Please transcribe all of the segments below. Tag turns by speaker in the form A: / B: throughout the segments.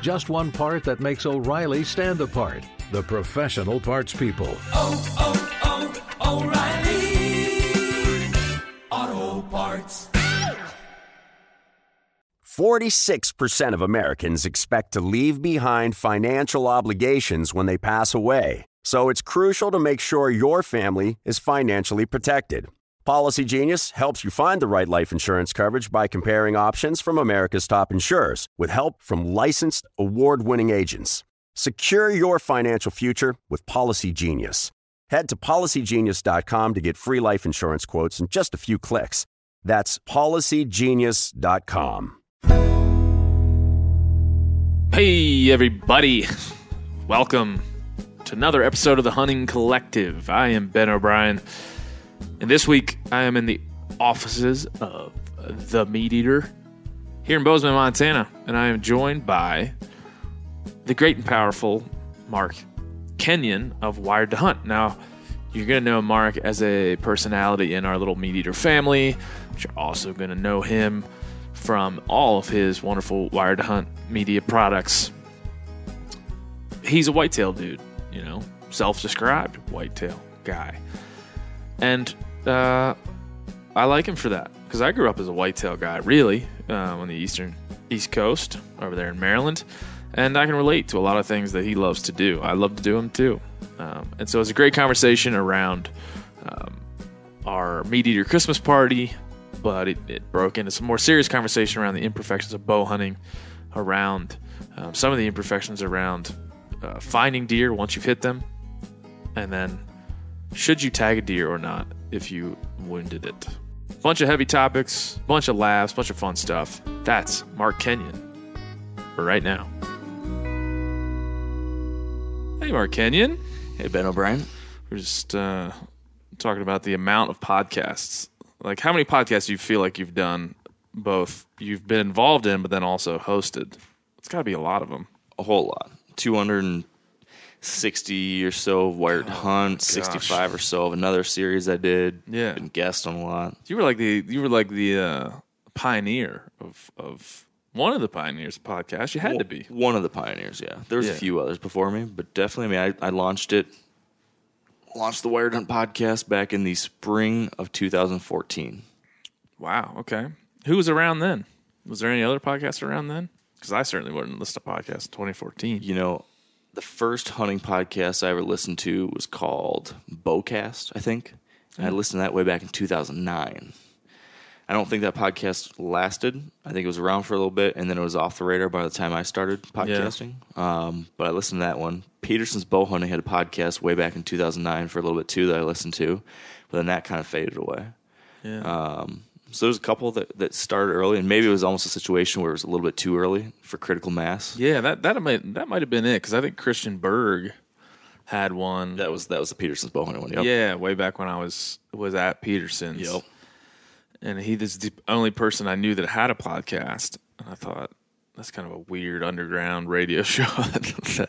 A: Just one part that makes O'Reilly stand apart. The professional parts people.
B: 46% of Americans expect to leave behind financial obligations when they pass away. So it's crucial to make sure your family is financially protected. Policy Genius helps you find the right life insurance coverage by comparing options from America's top insurers with help from licensed award winning agents. Secure your financial future with Policy Genius. Head to policygenius.com to get free life insurance quotes in just a few clicks. That's policygenius.com.
C: Hey, everybody. Welcome to another episode of the Hunting Collective. I am Ben O'Brien, and this week I am in the offices of The Meat Eater here in Bozeman, Montana, and I am joined by the great and powerful Mark Kenyon of Wired to Hunt. Now, you're going to know Mark as a personality in our little Meat Eater family, but you're also going to know him from all of his wonderful Wired to Hunt media products. He's a whitetail dude, you know, self-described whitetail guy, and uh, I like him for that because I grew up as a whitetail guy, really, uh, on the eastern East Coast over there in Maryland, and I can relate to a lot of things that he loves to do. I love to do them too, um, and so it's a great conversation around um, our meat eater Christmas party, but it, it broke into some more serious conversation around the imperfections of bow hunting, around um, some of the imperfections around uh, finding deer once you've hit them, and then should you tag a deer or not if you wounded it. Bunch of heavy topics, bunch of laughs, bunch of fun stuff. That's Mark Kenyon for right now. Hey, Mark Kenyon.
D: Hey, Ben O'Brien.
C: We're just uh, talking about the amount of podcasts. Like, how many podcasts do you feel like you've done? Both you've been involved in, but then also hosted. It's got to be a lot of them.
D: A whole lot. 260 or so of Wired Hunt, 65 or so of another series I did.
C: Yeah.
D: Been guest on a lot.
C: You were like the you were like the uh, pioneer of of one of the pioneers of podcasts. You had to be.
D: One of the pioneers, yeah. There was
C: Yeah.
D: a few others before me, but definitely, I mean, I, I launched it, launched the Wired Hunt podcast back in the spring of 2014.
C: Wow. Okay. Who was around then? Was there any other podcasts around then? Because I certainly wouldn't listen to podcasts in 2014.
D: You know, the first hunting podcast I ever listened to was called Bowcast, I think. And I listened to that way back in 2009. I don't think that podcast lasted. I think it was around for a little bit, and then it was off the radar by the time I started podcasting. Um, but I listened to that one. Petersen's Bow Hunting had a podcast way back in 2009 for a little bit too that I listened to, but then that kind of faded away.
C: Yeah.
D: Um, so there's a couple that, that started early, and maybe it was almost a situation where it was a little bit too early for critical mass.
C: yeah. That that might that might have been it because I think Christian Berg had one.
D: That was that was the Petersen's Bow Hunting one. Yep.
C: Yeah, way back when I was was at Petersen's.
D: Yep.
C: And he was the only person I knew that had a podcast. And I thought that's kind of a weird underground radio show.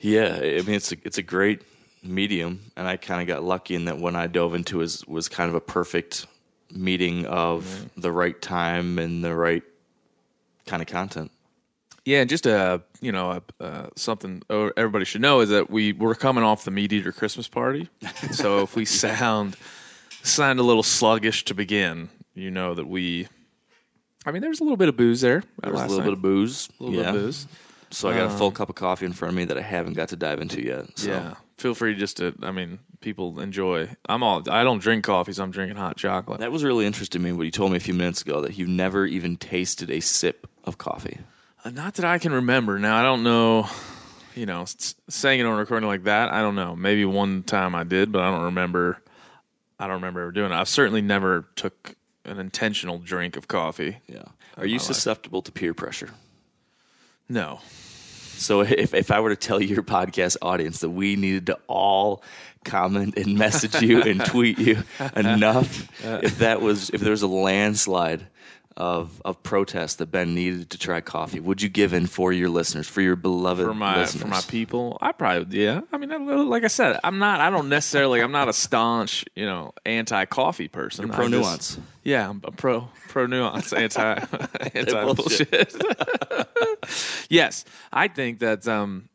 D: Yeah, I mean it's a it's a great medium, and I kind of got lucky in that when I dove into was was kind of a perfect meeting of the right time and the right kind of content.
C: Yeah, and just a you know, uh, uh, something uh, everybody should know is that we we're coming off the meat eater Christmas party, so if we sound sound a little sluggish to begin, you know that we. I mean, there's a little bit of booze there.
D: There was a little bit of booze,
C: a little
D: yeah.
C: bit of booze.
D: So I got a full cup of coffee in front of me that I haven't got to dive into yet. So.
C: Yeah. Feel free just to. I mean, people enjoy. I'm all. I don't drink coffee, so I'm drinking hot chocolate.
D: That was really interesting to me what you told me a few minutes ago that you've never even tasted a sip of coffee.
C: Uh, Not that I can remember. Now I don't know. You know, saying it on a recording like that, I don't know. Maybe one time I did, but I don't remember. I don't remember ever doing it. I've certainly never took an intentional drink of coffee.
D: Yeah. Are you susceptible to peer pressure?
C: No.
D: So if, if I were to tell your podcast audience that we needed to all comment and message you and tweet you enough, if that was if there was a landslide of of protest that Ben needed to try coffee, would you give in for your listeners, for your beloved
C: for my
D: listeners?
C: for my people, I probably yeah. I mean, I- like I said, I'm not. I don't necessarily. I'm not a staunch, you know, anti coffee person.
D: You're pro
C: I just-
D: nuance.
C: Yeah, I'm a pro pro nuance, anti anti
D: bullshit.
C: yes, I think that um,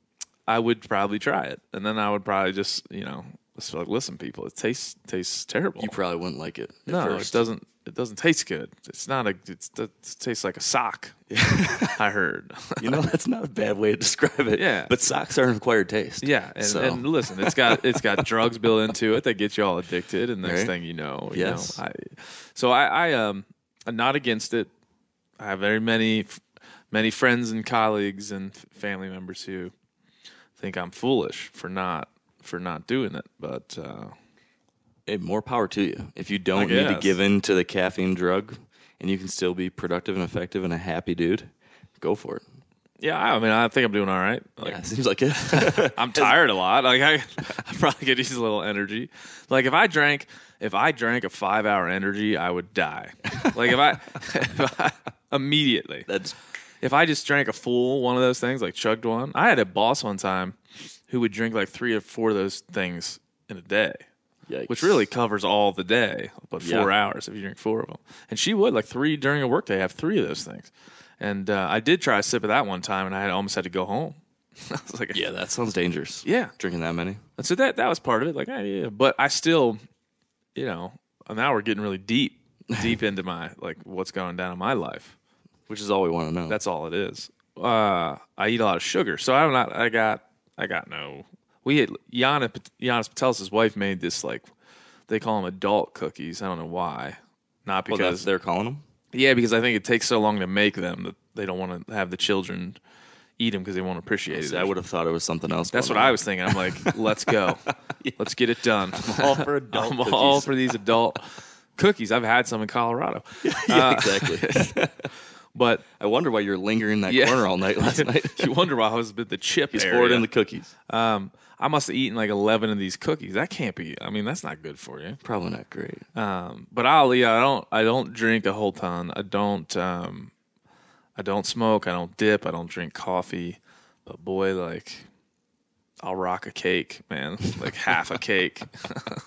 C: I would probably try it, and then I would probably just you know, just like listen, people, it tastes tastes terrible.
D: You probably wouldn't like it.
C: No,
D: first.
C: it doesn't. It doesn't taste good. It's not a. It's, it tastes like a sock. I heard.
D: You know, that's not a bad way to describe it.
C: Yeah.
D: But socks are an acquired taste.
C: Yeah, and,
D: So-
C: and listen, it's got it's got drugs built into it that get you all addicted, and next
D: Right.
C: thing you know, you
D: Yes.
C: know, I, so I, I um I'm not against it. I have very many many friends and colleagues and family members who think I'm foolish for not for not doing it, but uh,
D: Hey, more power to you. If you don't need to give in to the caffeine drug and you can still be productive and effective and a happy dude, go for it.
C: yeah, I mean, I think I'm doing all right. Like,
D: Yeah, seems like it.
C: I'm tired a lot. Like I, I probably could use a little energy. Like if I drank, if I drank a five hour energy, I would die. Like if I, if I immediately.
D: That's
C: If I just drank a full one of those things, like chugged one, I had a boss one time who would drink like three or four of those things in a day,
D: yikes.
C: which really covers all the day, but four
D: Yeah.
C: hours if you drink four of them. And she would like three during a workday have three of those things. And uh, I did try a sip of that one time, and I had almost had to go home. I was like,
D: Yeah, that sounds dangerous.
C: yeah.
D: Drinking that many.
C: And so that that was part of it. Like, eh, yeah, but I still, you know, now we're getting really deep, deep into my like what's going down in my life.
D: Which is all we want to know.
C: That's all it is. Uh, I eat a lot of sugar, so I'm not. I got. I got no. We had Yana Janis Putelis' wife made this like they call them adult cookies. I don't know why. Not
D: well,
C: because
D: that's they're calling them.
C: yeah, because I think it takes so long to make them that they don't want to have the children eat them because they won't appreciate it.
D: I would have thought it was something else.
C: That's what
D: going
C: I was thinking. I'm like, let's go. Let's get it done.
D: all for adult
C: I'm all for these adult cookies. I've had some in Colorado.
D: yeah,
C: Uh,
D: exactly.
C: But
D: I wonder why you're lingering in that
C: Yeah.
D: corner all night last night.
C: you wonder why I was at the chip
D: He's poured in the cookies.
C: um, I must have eaten like 11 of these cookies. That can't be. I mean, that's not good for you.
D: Probably not great.
C: Um, but I'll. I don't. I don't drink a whole ton. I don't. Um, I don't smoke. I don't dip. I don't drink coffee. But boy, like, I'll rock a cake, man. Like half a cake.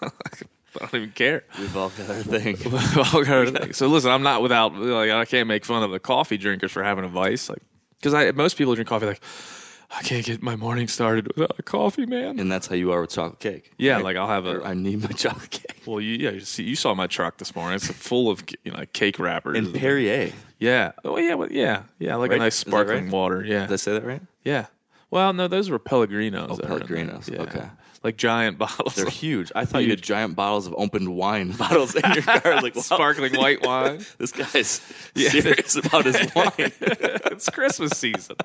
C: I don't even care.
D: We've all got our thing.
C: We've All kind of things. so listen, I'm not without. Like, I can't make fun of the coffee drinkers for having a vice. Like, because I most people drink coffee. Like, I can't get my morning started without a coffee, man.
D: And that's how you are with chocolate cake.
C: yeah,
D: right?
C: like I'll have a.
D: I need my chocolate cake.
C: Well, you yeah, you, see, you saw my truck this morning. It's full of you know cake wrappers.
D: And Perrier.
C: yeah. Oh yeah, well, yeah, yeah. Like
D: Right?
C: a nice sparkling
D: right?
C: water. Yeah,
D: Did I say that right?
C: yeah. Well, no, those were Pellegrinos.
D: Oh,
C: that were in there.
D: Pellegrinos.
C: Yeah.
D: Okay.
C: Like giant bottles.
D: They're huge. I thought you had giant bottles of opened wine bottles in your car. I was like, wow,
C: sparkling white wine.
D: this guy's
C: Yeah.
D: serious about his wine.
C: it's Christmas season.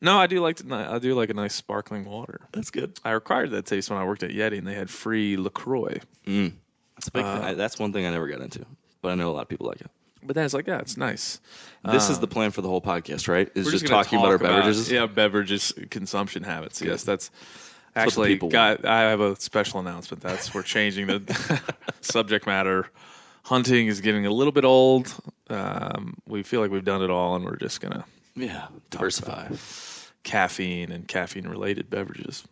C: No, I do like to, I do like a nice sparkling water.
D: That's good.
C: I required that taste when I worked at Yeti, and they had free Lacroix.
D: That's, a big
C: Uh,
D: thing. I, that's one thing I never got into, but I know a lot of people like it.
C: But then it's like, yeah, it's nice.
D: This is the plan for the whole podcast, right? Is just,
C: gonna
D: talking about our
C: talk
D: beverages.
C: yeah, beverages consumption habits. Yes, that's actually. Got, I have a special announcement. That's we're changing the subject matter. Hunting is getting a little bit old. Um, we feel like we've done it all, and we're just gonna
D: Yeah, diversify.
C: caffeine and caffeine related beverages.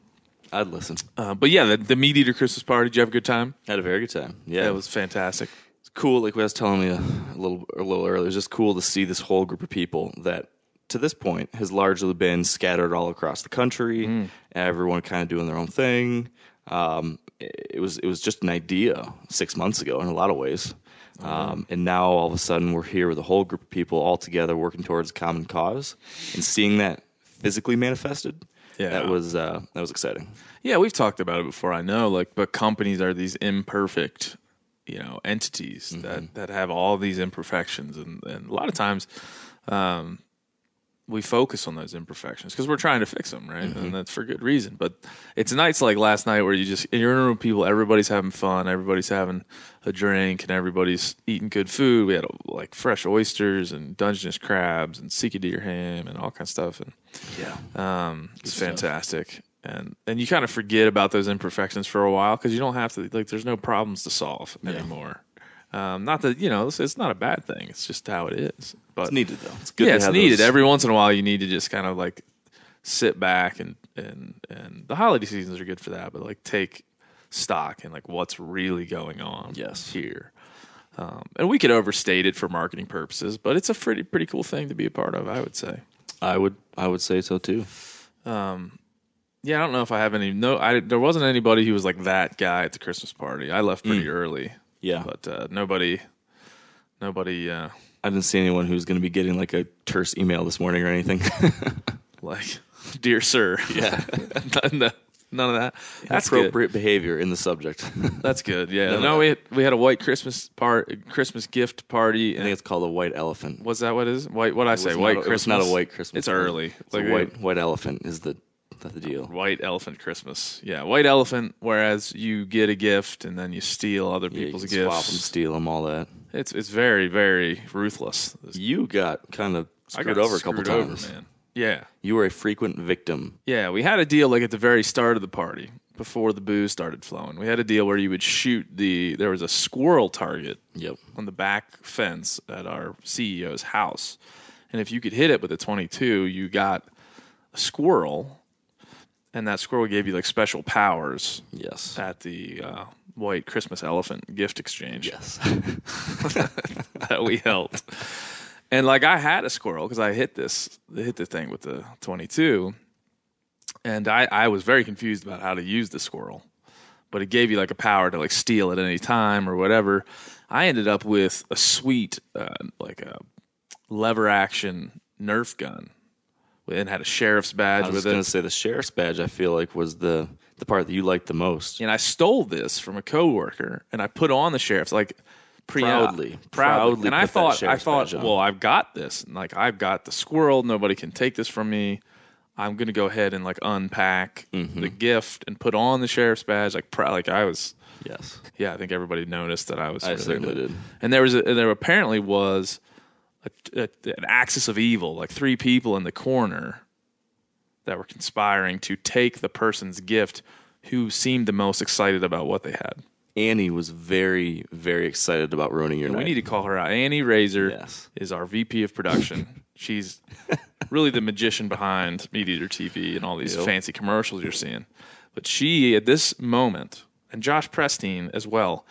D: I'd listen.
C: Uh, but yeah, the, the meat eater Christmas party. Did you have a good time?
D: Had a very good time. Yeah,
C: That was fantastic.
D: it's cool. Like I was telling you a little a little earlier, it's just cool to see this whole group of people that, to this point, has largely been scattered all across the country. Everyone kind of doing their own thing. Um, it it was it was just an idea six months ago in a lot of ways, um, and now all of a sudden we're here with a whole group of people all together working towards a common cause, and seeing that physically manifested.
C: Yeah.
D: that was uh, that was exciting.
C: Yeah, we've talked about it before. I know, like, but companies are these imperfect, you know, entities that that have all these imperfections, and, and a lot of times, um, we focus on those imperfections because we're trying to fix them, right? And that's for good reason. But it's nights like last night where you just you're in a room with people, everybody's having fun, everybody's having a drink, and everybody's eating good food. We had like fresh oysters and Dungeness crabs and Sika deer ham and all kinds of stuff, and
D: Yeah,
C: um, it's fantastic. And and you kind of forget about those imperfections for a while because you don't have to like. There's no problems to solve anymore. Um, not that you know it's, it's not a bad thing. It's just how it is. But
D: it's needed though. It's good.
C: yeah, it's needed.
D: those-
C: Every once in a while, you need to just kind of like sit back and and and the holiday seasons are good for that. But like take stock and like what's really going on.
D: Yes.
C: here. Um, and we could overstate it for marketing purposes, but it's a pretty pretty cool thing to be a part of. I would say.
D: I would I would say so too.
C: Yeah, I don't know if I have any. No, I there wasn't anybody who was like that guy at the Christmas party. I left pretty early,
D: Yeah,
C: but uh, nobody, nobody uh,
D: I didn't see anyone who's going to be getting like a terse email this morning or anything.
C: like, dear sir.
D: yeah,
C: none, none of that. That's good.
D: appropriate behavior in the subject.
C: That's good. Yeah.
D: None
C: No, we had, we had a white Christmas part, Christmas gift party.
D: I think it's called a white elephant.
C: was that what it is? White. What I say? White
D: a-
C: Christmas.
D: was not a white Christmas.
C: It's early.
D: It's
C: Like
D: a
C: a-
D: white white elephant is the that's the deal.
C: White elephant Christmas. Yeah, white elephant. Whereas you get a gift and then you steal other
D: Yeah, you
C: people's
D: can swap them, steal them, all that.
C: It's it's very very ruthless. This
D: You got kind of
C: I
D: screwed
C: got
D: over a couple
C: screwed over,
D: times.
C: man. Yeah,
D: You were a frequent victim.
C: yeah. We had a deal like at the very start of the party, before the booze started flowing. We had a deal where you would shoot the. There was a squirrel target
D: Yep.
C: on the back fence at our CEO's house, and if you could hit it with a 22, you got a squirrel, and that squirrel gave you like special powers
D: Yes.
C: at the uh, white Christmas elephant gift exchange.
D: Yes.
C: that we held. And like I had a squirrel because I hit this hit the thing with the 22, and I I was very confused about how to use the squirrel, but it gave you like a power to like steal at any time or whatever. I ended up with a sweet uh, like a lever action Nerf gun, and had a sheriff's badge
D: I was
C: with
D: going
C: it.
D: to say the sheriff's badge. I feel like was the the part that you liked the most.
C: and I stole this from a coworker, and I put on the sheriff's like
D: Proudly,
C: proudly.
D: proudly
C: And I thought, I thought, well, I've got this. And, Like I've got the squirrel. Nobody can take this from me. I'm gonna go ahead and like unpack
D: Mm-hmm.
C: the gift and put on the sheriff's badge. Like, prou- like I was.
D: Yes.
C: Yeah, I think everybody noticed that I was.
D: I
C: really
D: certainly
C: good.
D: did.
C: And there was, a, there apparently was a, a, an axis of evil, like three people in the corner that were conspiring to take the person's gift who seemed the most excited about what they had.
D: Annie was very, very excited about ruining your
C: And
D: night.
C: we need to call her out. Annie Raser
D: Yes.
C: is our VP of production. She's really the magician behind Meat Eater TV and all these
D: Yep.
C: fancy commercials you're seeing. But she, at this moment, and Josh Prestine as well,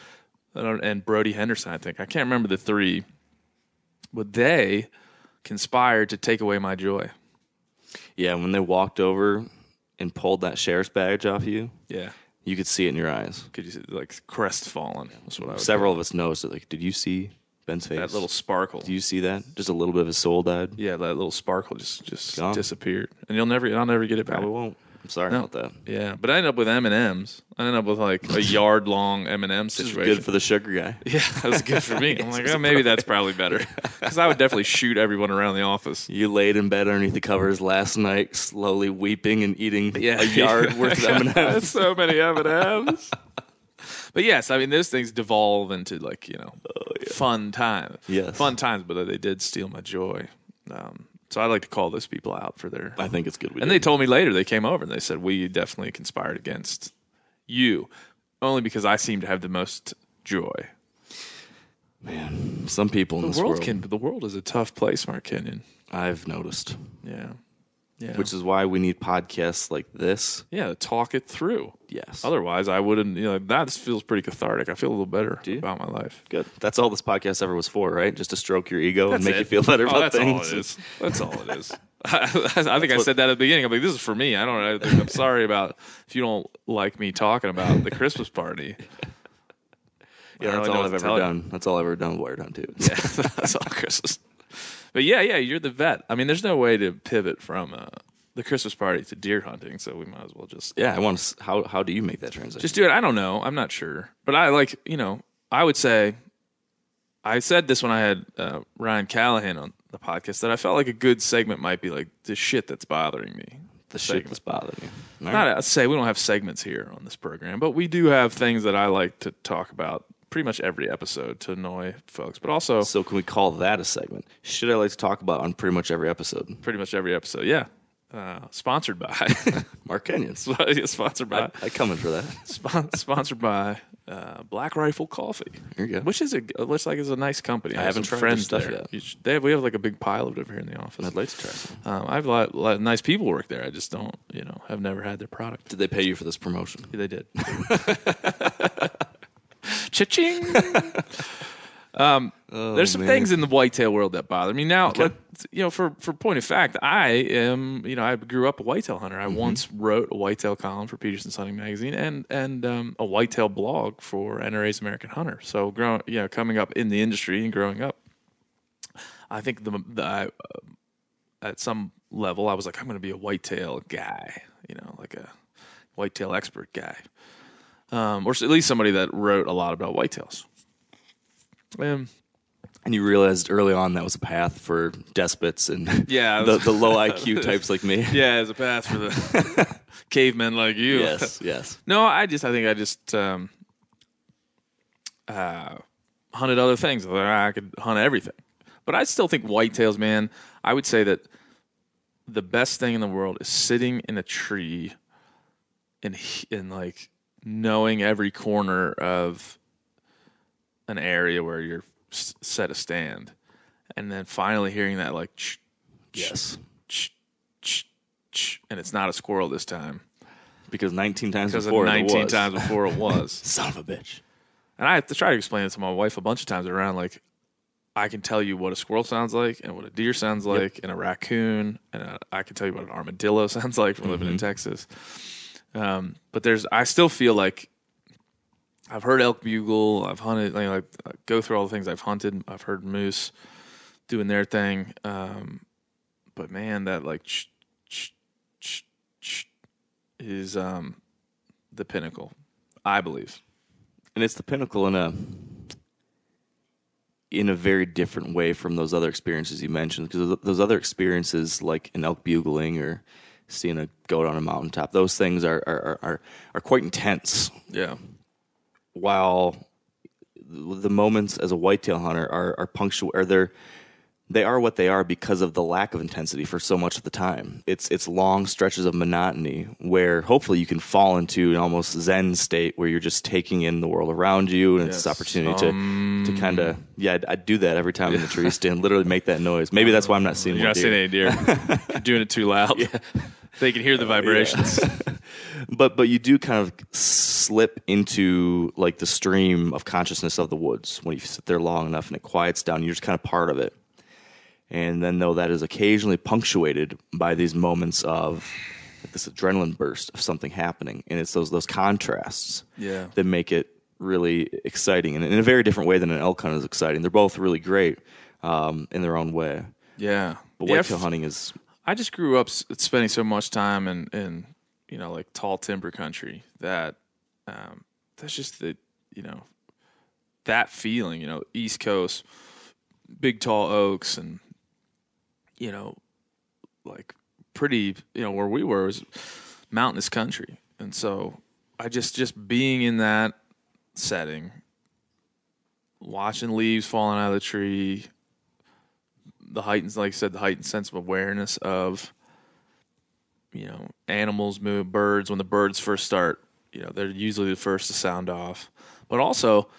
C: uh, and Brody Henderson, I think. I can't remember the three, but they conspired to take away my joy.
D: yeah, when they walked over and pulled that sheriff's badge off you,
C: Yeah.
D: you could see it in your eyes.
C: Could you say, like, crestfallen? That's what I
D: Several of us noticed it. Like, did you see Ben's face?
C: That little sparkle.
D: Do you see that? Just a little bit of his soul died.
C: yeah, that little sparkle just just
D: Gone.
C: disappeared, and you'll never, I'll never get it back.
D: Probably won't. I'm sorry
C: No.
D: about that.
C: Yeah, but I ended up with M and M's. I ended up with like a yard long M and M situation.
D: good for the sugar guy.
C: yeah, that was good for me. I'm like, oh, maybe that's probably better because I would definitely shoot everyone around the office.
D: You laid in bed underneath the covers last night, slowly weeping and eating
C: Yeah,
D: a yard worth of M&Ms.
C: so many M and M's. But yes, I mean those things devolve into like you know fun times.
D: Yes.
C: fun times, but they did steal my joy. Um, so I like to call those people out for their
D: I think it's good. We
C: And
D: did.
C: they told me later, they came over and they said, We definitely conspired against you, only because I seem to have the most joy.
D: man, some people in
C: The
D: this
C: world
D: world,
C: can, the world is a tough place, Mark Kenyon.
D: I've noticed,
C: Yeah. Yeah.
D: which is why we need podcasts like this.
C: yeah, to talk it through.
D: Yes,
C: Otherwise, I wouldn't, you know, that feels pretty cathartic. I feel a little better about my life.
D: good. That's all this podcast ever was for, right? Just to stroke your ego and make
C: it.
D: you feel better
C: Oh,
D: about
C: that's
D: things.
C: all it is. That's all it is. I think I said that at the beginning. I'm like, this is for me. I don't. I think, I'm sorry about if you don't like me talking about the Christmas party.
D: Yeah, that's
C: really
D: all I've ever
C: tell you.
D: done. That's all I've ever done Wired Hunt too.
C: Yeah, that's all Christmas. But yeah, yeah, you're the vet. I mean, there's no way to pivot from uh, the Christmas party to deer hunting, so we might as well just
D: Yeah, I want to. How how do you make that transition?
C: just do it. I don't know. I'm not sure, but I like you know. I would say, I said this when I had uh, Ryan Callaghan on the podcast that I felt like a good segment might be like the shit that's bothering me.
D: the shit that's bothering you. All
C: Not to say we don't have segments here on this program, but we do have things that I like to talk about pretty much every episode to annoy folks, but also
D: So can we call that a segment? Shit, I like to talk about on pretty much every episode.
C: pretty much every episode. Yeah. Uh, sponsored by,
D: Mark Kenyon's.
C: sponsored by,
D: I, I come in for that.
C: spon- sponsored by uh, Black Rifle Coffee.
D: Here you go.
C: Which is a it looks like is a nice company.
D: I
C: have
D: haven't
C: some
D: tried their
C: friends
D: stuff
C: there.
D: yet.
C: You should- they have, we have like a big pile of it over here in the office.
D: I'd like to try some.
C: Um, I have a lot, lot of nice people work there. I just don't, you know, have never had their product.
D: Did they pay you for this promotion?
C: They did. Cha-ching. um, there's some
D: man.
C: things in the whitetail world that bother me. Now,
D: Okay.
C: let, you know, for for point of fact, I am, you know, I grew up a whitetail hunter. I once wrote a whitetail column for Petersen's Hunting Magazine and and um, a whitetail blog for NRA's American Hunter. So, growing, you know, coming up in the industry and growing up, I think the, the I, uh, at some level, I was like, I'm going to be a whitetail guy, you know, like a whitetail expert guy, um, or at least somebody that wrote a lot about whitetails. Um,
D: And you realized early on that was a path for despots and
C: Yeah, it
D: the, the low IQ types like me.
C: yeah, as a path for the cavemen like you.
D: Yes, yes.
C: No, I just I think I just um, uh, hunted other things. I could hunt everything, but I still think whitetails, man. I would say that the best thing in the world is sitting in a tree and and like knowing every corner of an area where you're s- set a stand, and then finally hearing that like ch-
D: Yes.
C: ch- ch- ch- and it's not a squirrel this time
D: Because 19 times
C: because
D: before it
C: 19
D: was.
C: times before it was.
D: Son of a bitch.
C: and I have to try to explain it to my wife a bunch of times around like I can tell you what a squirrel sounds like and what a deer sounds like and a raccoon and a, I can tell you what an armadillo sounds like from living in mm-hmm. Texas. Um, but there's I still feel like I've heard elk bugle, I've hunted like, I go through all the things I've hunted. I've heard moose doing their thing. Um, but man, that like ch- ch- ch- is um the pinnacle, I believe.
D: and it's the pinnacle in a in a very different way from those other experiences you mentioned because those other experiences like an elk bugling or seeing a goat on a mountaintop those things are are are, are, quite intense
C: Yeah.
D: while the moments as a whitetail hunter are are punctual are they're they are what they are because of the lack of intensity for so much of the time. It's it's long stretches of monotony where hopefully you can fall into an almost zen state where you're just taking in the world around you and it's this
C: Yes.
D: opportunity to to um, kind of yeah I'd do that every time in the tree stand literally make that noise. Maybe that's why I'm not seeing
C: You're
D: more
C: not
D: deer.
C: seeing any deer. You're doing it too loud. They can hear the oh, vibrations.
D: but but you do kind of slip into like the stream of consciousness of the woods when you sit there long enough and it quiets down you're just kind of part of it and then though that is occasionally punctuated by these moments of this adrenaline burst of something happening and it's those those contrasts
C: Yeah.
D: that make it really exciting and in a very different way than an elk hunt is exciting they're both really great um, in their own way
C: Yeah.
D: but
C: Yeah,
D: whitetail hunting is
C: I just grew up spending so much time in, in you know, like tall timber country that um, that's just the, you know, that feeling, you know, East Coast, big tall oaks and, you know, like pretty, you know, where we were was mountainous country. And so I just, just being in that setting, watching leaves falling out of the tree, the heightened, like I said, the heightened sense of awareness of, you know, animals move, birds. When the birds first start, you know, they're usually the first to sound off. But also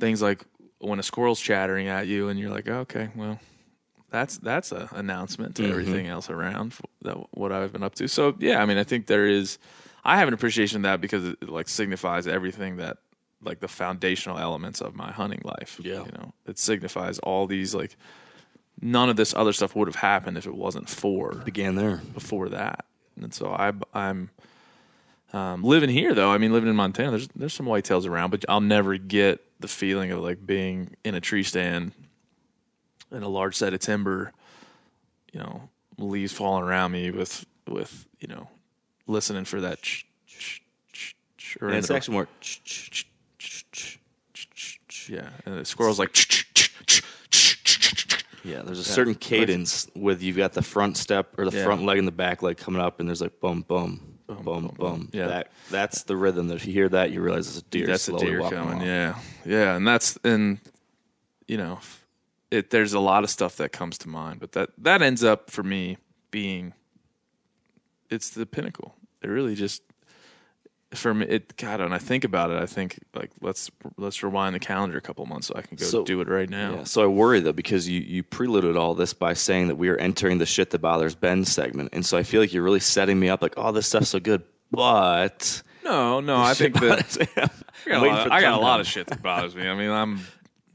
C: things like when a squirrel's chattering at you, and you're like, okay, well, that's that's a announcement to everything else around that what I've been up to. So yeah, I mean, I think there is. I have an appreciation of that because it, it like signifies everything that like the foundational elements of my hunting life.
D: Yeah.
C: you know, it signifies all these like none of this other stuff would have happened if it wasn't for
D: began there
C: before that. And so I, I'm um, living here though. I mean, living in Montana, there's there's some whitetails around, but I'll never get the feeling of like being in a tree stand in a large set of timber, you know, leaves falling around me with with you know listening for that. Ch- ch- ch- ch- or
D: And it's actually more.
C: yeah, and the squirrel's like. ch- ch- ch-
D: Yeah, there's a certain cadence with you've got the front step or the
C: Yeah.
D: front leg and the back leg coming up, and there's like boom, boom, boom, boom, boom.
C: Yeah.
D: That that's the rhythm. That if you hear that, you realize it's a deer.
C: that's a deer coming.
D: along.
C: Yeah, yeah, and that's and you know, it. There's a lot of stuff that comes to mind, but that that ends up for me being. It's the pinnacle. It really just. For me, it God, when I think about it, I think like let's let's rewind the calendar a couple months so I can go
D: So-
C: do it right now.
D: Yeah, so I worry though because you you preluded all this by saying that we are entering the shit that bothers Ben segment, and so I feel like you're really setting me up like, oh, this stuff's so good, but
C: No, no, I think that I got, a lot, I got a lot of shit that bothers me. I mean, I'm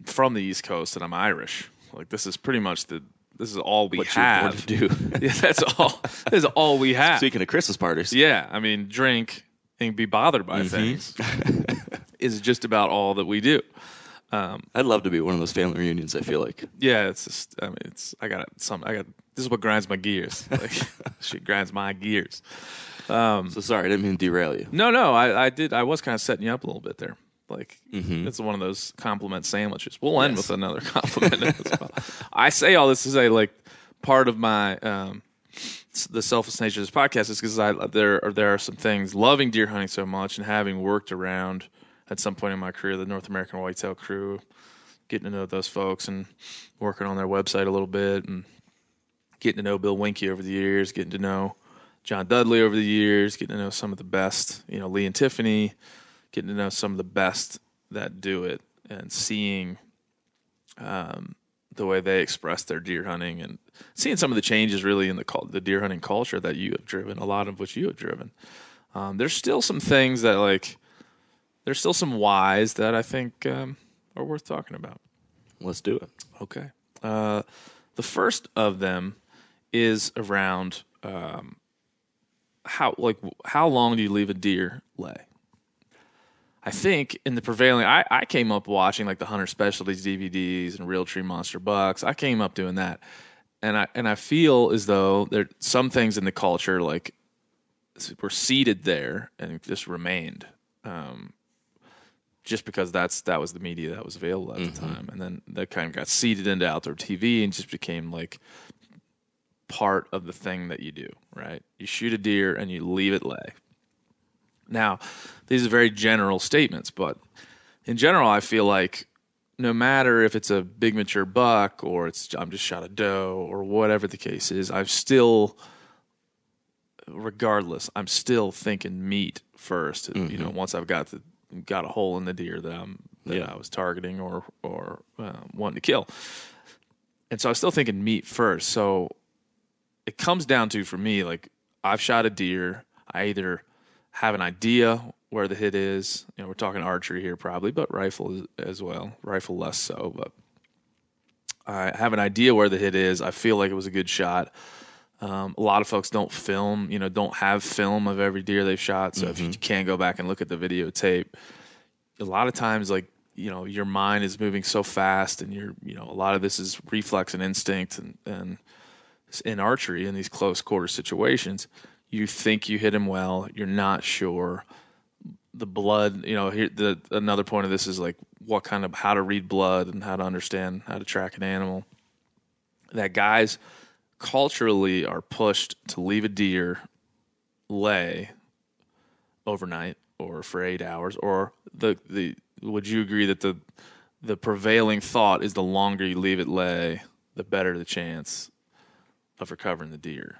C: from the East Coast and I'm Irish. Like this is pretty much the this is all we
D: what
C: have.
D: to do.
C: yeah, that's all. That's all we have.
D: Speaking of Christmas parties,
C: Yeah, I mean, drink and be bothered by
D: Mm-hmm.
C: things is just about all that we do.
D: I'd love to be one of those family reunions. I feel like
C: Yeah, it's just. I mean, it's. I got some. I got. This is what grinds my gears. Like, shit grinds my gears.
D: so sorry, I didn't mean to derail you.
C: No, no, I, I did. I was kind of setting you up a little bit there. Like
D: Mm-hmm.
C: it's one of those compliment sandwiches. We'll end with another compliment as well. I say all this to say like part of my um, the selfish nature of this podcast is because I there are there are some things loving deer hunting so much and having worked around at some point in my career the North American Whitetail Crew, getting to know those folks and working on their website a little bit and getting to know Bill Winke over the years, getting to know John Dudley over the years, getting to know some of the best, you know, Lee and Tiffany, getting to know some of the best that do it, and seeing um, the way they express their deer hunting, and seeing some of the changes really in the the deer hunting culture that you have driven, a lot of which you have driven. Um, there's still some things that like, there's still some whys that I think um, are worth talking about.
D: Let's do it.
C: Okay. Uh, the first of them is around um, how like how long do you leave a deer lay? I think in the prevailing, I, I came up watching like the Hunter Specialties DVDs and Realtree Monster Bucks. I came up doing that, and I and I feel as though there some things in the culture like were seeded there and just remained. Um, just because that's that was the media that was available at the time, and then that kind of got seeded into outdoor TV and just became like part of the thing that you do. Right? You shoot a deer and you leave it lay. Now, these are very general statements, but in general, I feel like no matter if it's a big mature buck or it's I'm just shot a doe or whatever the case is, I'm still regardless, I'm still thinking meat 1st You know, once I've got the got a hole in the deer that I'm that
D: Yeah.
C: I was targeting or or uh, wanting to kill, and so I was still thinking meat first. So it comes down to for me like I've shot a deer. I either have an idea where the hit is. You know, we're talking archery here probably, but rifle as, well. Rifle less so, but I have an idea where the hit is. I feel like it was a good shot. Um, a lot of folks don't film, you know, don't have film of every deer they've shot. So if you can't go back and look at the videotape, a lot of times, like you know, your mind is moving so fast, and you're, you know, a lot of this is reflex and instinct, and and in archery in these close quarter situations, you think you hit him well, you're not sure. The blood, you know, here the another point of this is like what kind of how to read blood and how to understand how to track an animal. That guys culturally are pushed to leave a deer lay overnight or for eight hours or the the would you agree that the the prevailing thought is the longer you leave it lay the better the chance of recovering the deer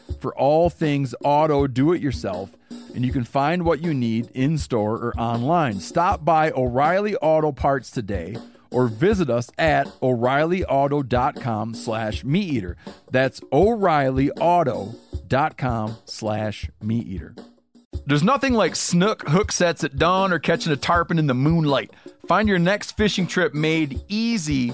E: for all things auto do it yourself, and you can find what you need in store or online. Stop by O'Reilly Auto Parts today or visit us at o'reillyauto.com slash meat eater that's o'reillyauto.com slash meat eater there's nothing like snook hook sets at dawn or catching a tarpon in the moonlight. Find your next fishing trip made easy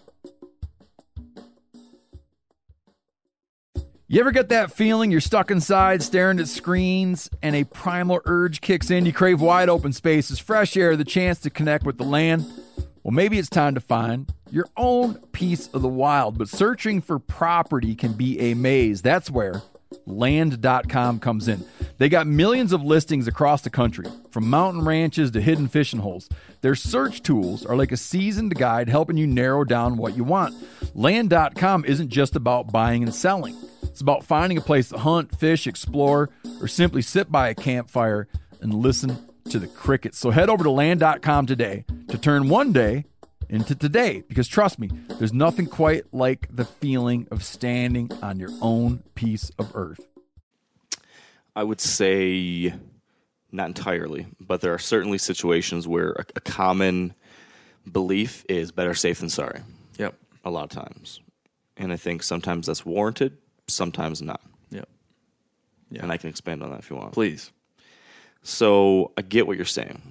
E: You ever get that feeling you're stuck inside staring at screens and a primal urge kicks in? You crave wide open spaces, fresh air, the chance to connect with the land. Well, maybe it's time to find your own piece of the wild, but searching for property can be a maze. That's where land.com comes in. They got millions of listings across the country, from mountain ranches to hidden fishing holes. Their search tools are like a seasoned guide helping you narrow down what you want. Land.com isn't just about buying and selling. It's about finding a place to hunt, fish, explore, or simply sit by a campfire and listen to the crickets. So head over to land.com today to turn one day into today because trust me, there's nothing quite like the feeling of standing on your own piece of earth.
D: I would say not entirely, but there are certainly situations where a, a common belief is better safe than sorry.
C: Yep.
D: A lot of times. And I think sometimes that's warranted, sometimes not.
C: Yep. Yeah.
D: And I can expand on that if you want.
C: Please.
D: So I get what you're saying.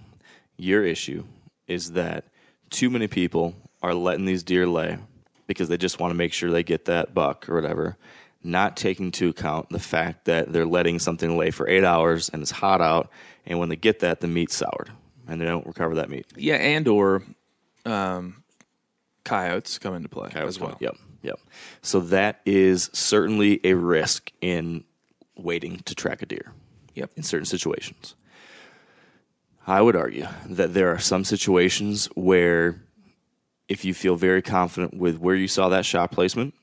D: Your issue is that too many people are letting these deer lay because they just want to make sure they get that buck or whatever, not taking into account the fact that they're letting something lay for eight hours and it's hot out, and when they get that, the meat's soured and they don't recover that meat.
C: Yeah, and or um, coyotes come into play
D: Coyotes
C: as well.
D: come- Yep, yep. So that is certainly a risk in waiting to track a deer.
C: Yep.
D: In certain situations. I would argue that there are some situations where if you feel very confident with where you saw that shot placement,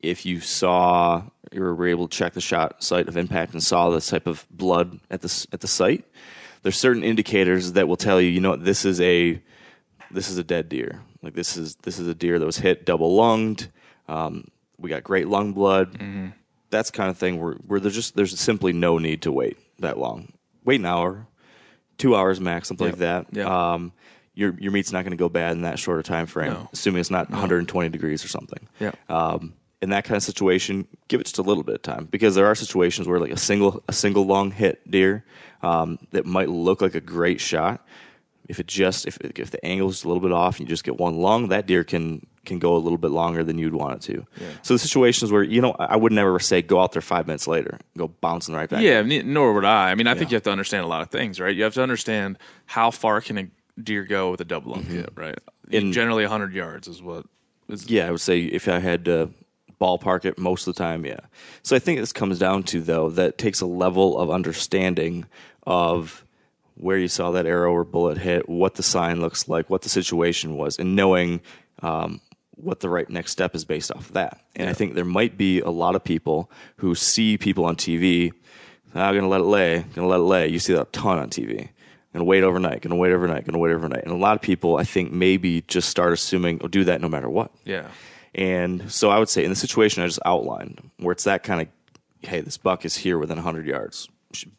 D: if you saw you were able to check the shot site of impact and saw this type of blood at the at the site, there's certain indicators that will tell you, you know, what, this is a this is a dead deer. Like this is this is a deer that was hit double lunged. Um, we got great lung blood. That's kind of thing where where there's just there's simply no need to wait that long. Wait an hour, two hours max, something like that.
C: Yep.
D: Um, your your meat's not going to go bad in that shorter time frame,
C: No.
D: assuming it's not 120 degrees or something.
C: Yep.
D: Um, in that kind of situation, give it just a little bit of time because there are situations where like a single a single long hit deer um, that might look like a great shot. If it just if if the angle's just a little bit off, and you just get one lung, that deer can can go a little bit longer than you'd want it to. So the situations where you know I would never say go out there five minutes later, go bouncing right back.
C: Yeah, nor would I. I mean, I think you have to understand a lot of things, right? You have to understand how far can a deer go with a double lung hit, right?
D: In-
C: Generally, 100 yards is what is.
D: Yeah, I would say if I had to ballpark it most of the time, yeah. So I think this comes down to though that takes a level of understanding of where you saw that arrow or bullet hit, what the sign looks like, what the situation was, and knowing um, what the right next step is based off of that. And I think there might be a lot of people who see people on TV. I'm ah, gonna let it lay. Gonna let it lay. You see that a ton on TV. Gonna wait overnight. Gonna wait overnight. Gonna wait overnight. And a lot of people, I think, maybe just start assuming, oh, do that no matter what.
C: Yeah.
D: And so I would say in the situation I just outlined, where it's that kind of, hey, this buck is here within 100 yards,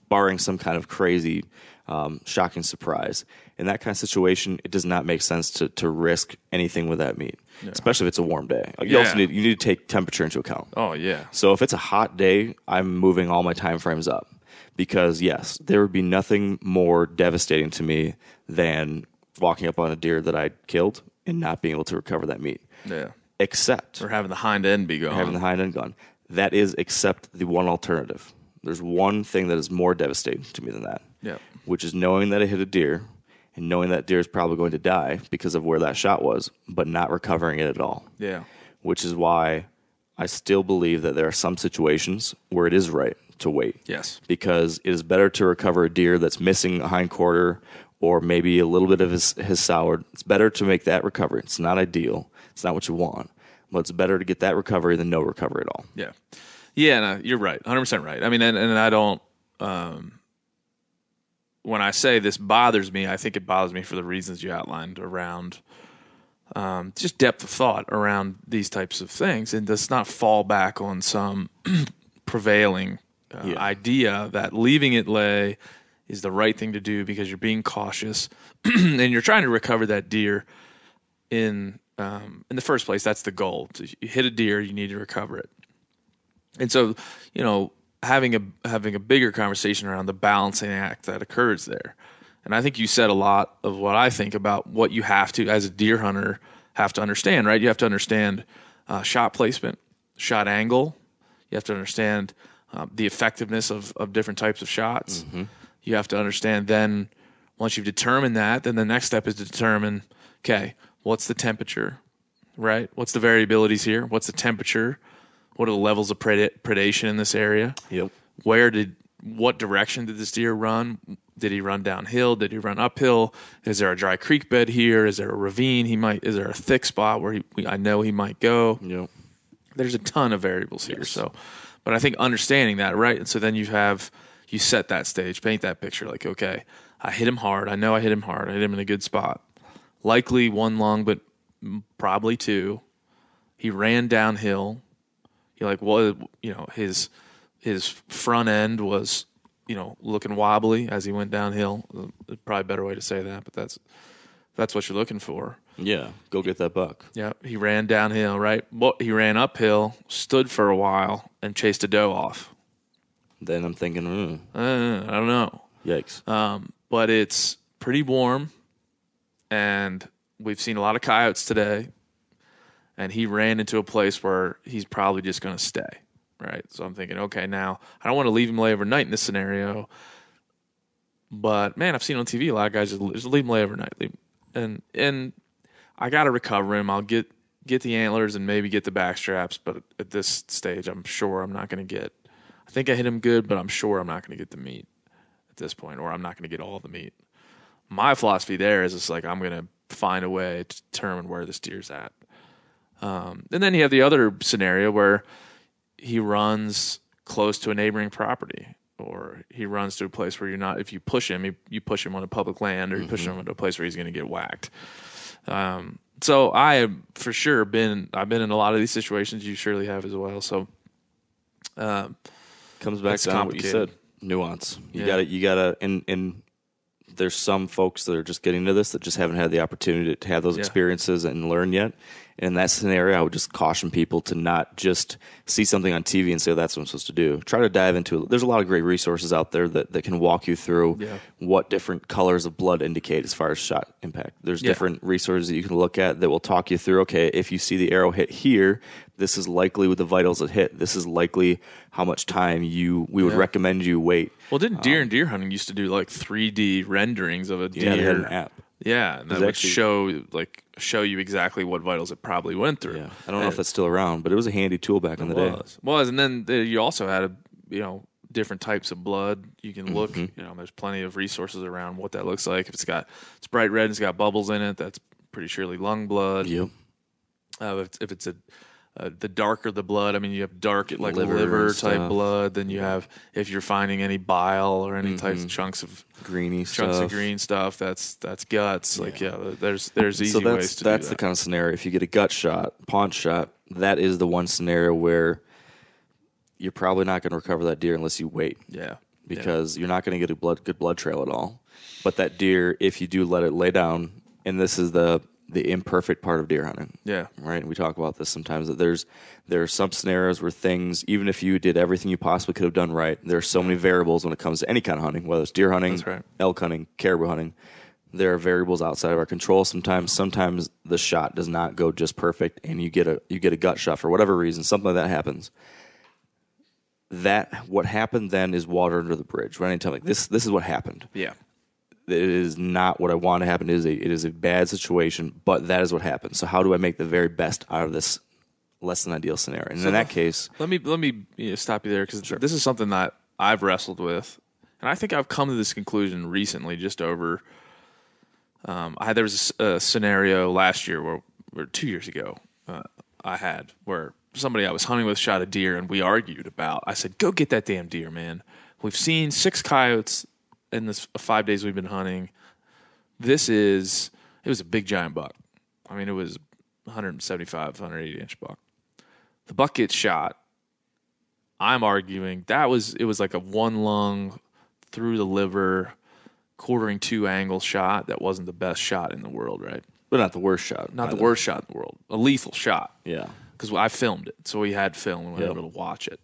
D: barring some kind of crazy, um, shocking surprise. In that kind of situation, it does not make sense to, to risk anything with that meat, especially if it's a warm day. You also need you need to take temperature into account.
C: Oh, yeah.
D: So if it's a hot day, I'm moving all my time frames up because yes, there would be nothing more devastating to me than walking up on a deer that I killed and not being able to recover that meat.
C: Yeah.
D: Except
C: Or having the hind end be gone.
D: having the hind end gone. That is except the one alternative. There's one thing that is more devastating to me than that.
C: Yeah.
D: Which is knowing that I hit a deer and knowing that deer is probably going to die because of where that shot was, but not recovering it at all.
C: Yeah.
D: which is why I still believe that there are some situations where it is right to wait.
C: Yes.
D: Because it is better to recover a deer that's missing a hind quarter or maybe a little bit of his, his soured. It's better to make that recovery. It's not ideal. It's not what you want. But it's better to get that recovery than no recovery at all.
C: Yeah. Yeah, no, you're right. 100% right. I mean, and, and I don't, um, when I say this bothers me, I think it bothers me for the reasons you outlined around um, just depth of thought around these types of things and does not fall back on some prevailing uh,
D: Yeah.
C: idea that leaving it lay is the right thing to do because you're being cautious and you're trying to recover that deer in um, in the first place. That's the goal. So you hit a deer, you need to recover it. And so, you know, having a having a bigger conversation around the balancing act that occurs there. And I think you said a lot of what I think about what you have to, as a deer hunter, have to understand. Right? You have to understand uh, shot placement, shot angle. You have to understand um, the effectiveness of of different types of shots. You have to understand then once you've determined that, then the next step is to determine, okay, what's the temperature, right? What's the variabilities here? What's the temperature? What are the levels of preda- predation in this area?
D: Yep.
C: Where did what direction did this deer run? Did he run downhill? Did he run uphill? Is there a dry creek bed here? Is there a ravine? He might. Is there a thick spot where he, we, I know he might go?
D: Yep.
C: there's a ton of variables here. So, but I think understanding that, right? And so then you have you set that stage, paint that picture. Like, okay, I hit him hard. I know I hit him hard. I hit him in a good spot. Likely one long, but probably two. He ran downhill. He like well, you know, his his front end was you know looking wobbly as he went downhill. Uh, Probably a better way to say that, but that's that's what you're looking for.
D: Yeah. Go get that buck.
C: Yeah, he ran downhill, right? Well, he ran uphill, stood for a while, and chased a doe off.
D: Then I'm thinking, mm,
C: Uh, I don't know,
D: yikes.
C: um, but it's pretty warm, and we've seen a lot of coyotes today. And he ran into a place where he's probably just going to stay, right? So I'm thinking, okay, now I don't want to leave him lay overnight in this scenario, but man, I've seen on TV a lot of guys just, leave him lay overnight, leave, and and I got to recover him. I'll get get the antlers and maybe get the back straps, but at this stage, I'm sure I'm not going to get. I think I hit him good, but I'm sure I'm not going to get the meat at this point, or I'm not going to get all the meat. My philosophy there is it's like I'm going to find a way to determine where this deer's at. Um, and then you have the other scenario where he runs close to a neighboring property or he runs to a place where you're not if you push him you, you push him on a public land or you push him into a place where he's going to get whacked. Um, so i have for sure been i've been in a lot of these situations. You surely have as well. So um,
D: comes back to what you said nuance. You
C: Yeah.
D: gotta you gotta and and there's some folks that are just getting to this that just haven't had the opportunity to have those
C: Yeah.
D: experiences and learn yet in that scenario i would just caution people to not just see something on tv and say that's what i'm supposed to do try to dive into it there's a lot of great resources out there that, that can walk you through
C: Yeah.
D: what different colors of blood indicate as far as shot impact there's
C: Yeah.
D: different resources that you can look at that will talk you through okay if you see the arrow hit here this is likely with the vitals that hit this is likely how much time you we would
C: Yeah.
D: recommend you wait
C: well didn't deer um, and deer hunting used to do like 3d renderings of a deer
D: yeah they had an app
C: Yeah, and that would
D: actually-
C: show like show you exactly what vitals it probably went through.
D: yeah i don't know if that's still around but it was a handy tool back in the day
C: was was, and then the, you also had a you know different types of blood. You can look.
D: Mm-hmm.
C: You know, there's plenty of resources around what that looks like. If it's got it's bright red, and it's got bubbles in it. That's pretty surely lung blood.
D: yep
C: Uh, if, it's, if it's a uh, the darker the blood, I mean, you have dark like
D: Liver
C: liver, type
D: stuff.
C: blood. Then you have if you're finding any bile or any types of chunks of
D: greeny
C: chunks
D: Mm-hmm. stuff
C: of green stuff. That's that's guts. Like yeah, there's there's easy
D: so that's
C: ways to
D: that's
C: do
D: the kind of scenario. If you get a gut shot, paunch shot, that is the one scenario where you're probably not going to recover that deer unless you wait,
C: yeah
D: because you're not going to get a blood good blood trail at all. But that deer, if you do let it lay down, and this is the the imperfect part of deer hunting,
C: yeah
D: right? And we talk about this sometimes that there's there are some scenarios where things, even if you did everything you possibly could have done right, there are so many variables when it comes to any kind of hunting, whether it's deer hunting,
C: right.
D: elk hunting, caribou hunting. There are variables outside of our control. Sometimes, sometimes the shot does not go just perfect, and you get a you get a gut shot for whatever reason. Something like that happens. That what happened then is water under the bridge. Right? Anytime like this, this is what happened
C: yeah
D: it is not what I want to happen. It is a it is a bad situation, but that is what happened. So how do I make the very best out of this less than ideal scenario. And in that case,
C: Let me let me you know, stop you there because this is something that I've wrestled with, and I think I've come to this conclusion recently, just over. Um, I there was a scenario last year where, or two years ago, uh, I had where somebody I was hunting with shot a deer, and we argued about. I said, "Go get that damn deer, man. We've seen six coyotes in this five days we've been hunting. This is it was a big giant buck. I mean, it was 175, 180 inch buck. The buck gets shot. I'm arguing that was it was like a one lung through the liver, quartering two angle shot. That wasn't the best shot in the world, right?
D: but not the worst shot.
C: Not the worst shot in the world. A lethal shot
D: Yeah.
C: because I filmed it, so we had film and we were
D: Yep.
C: able to watch it.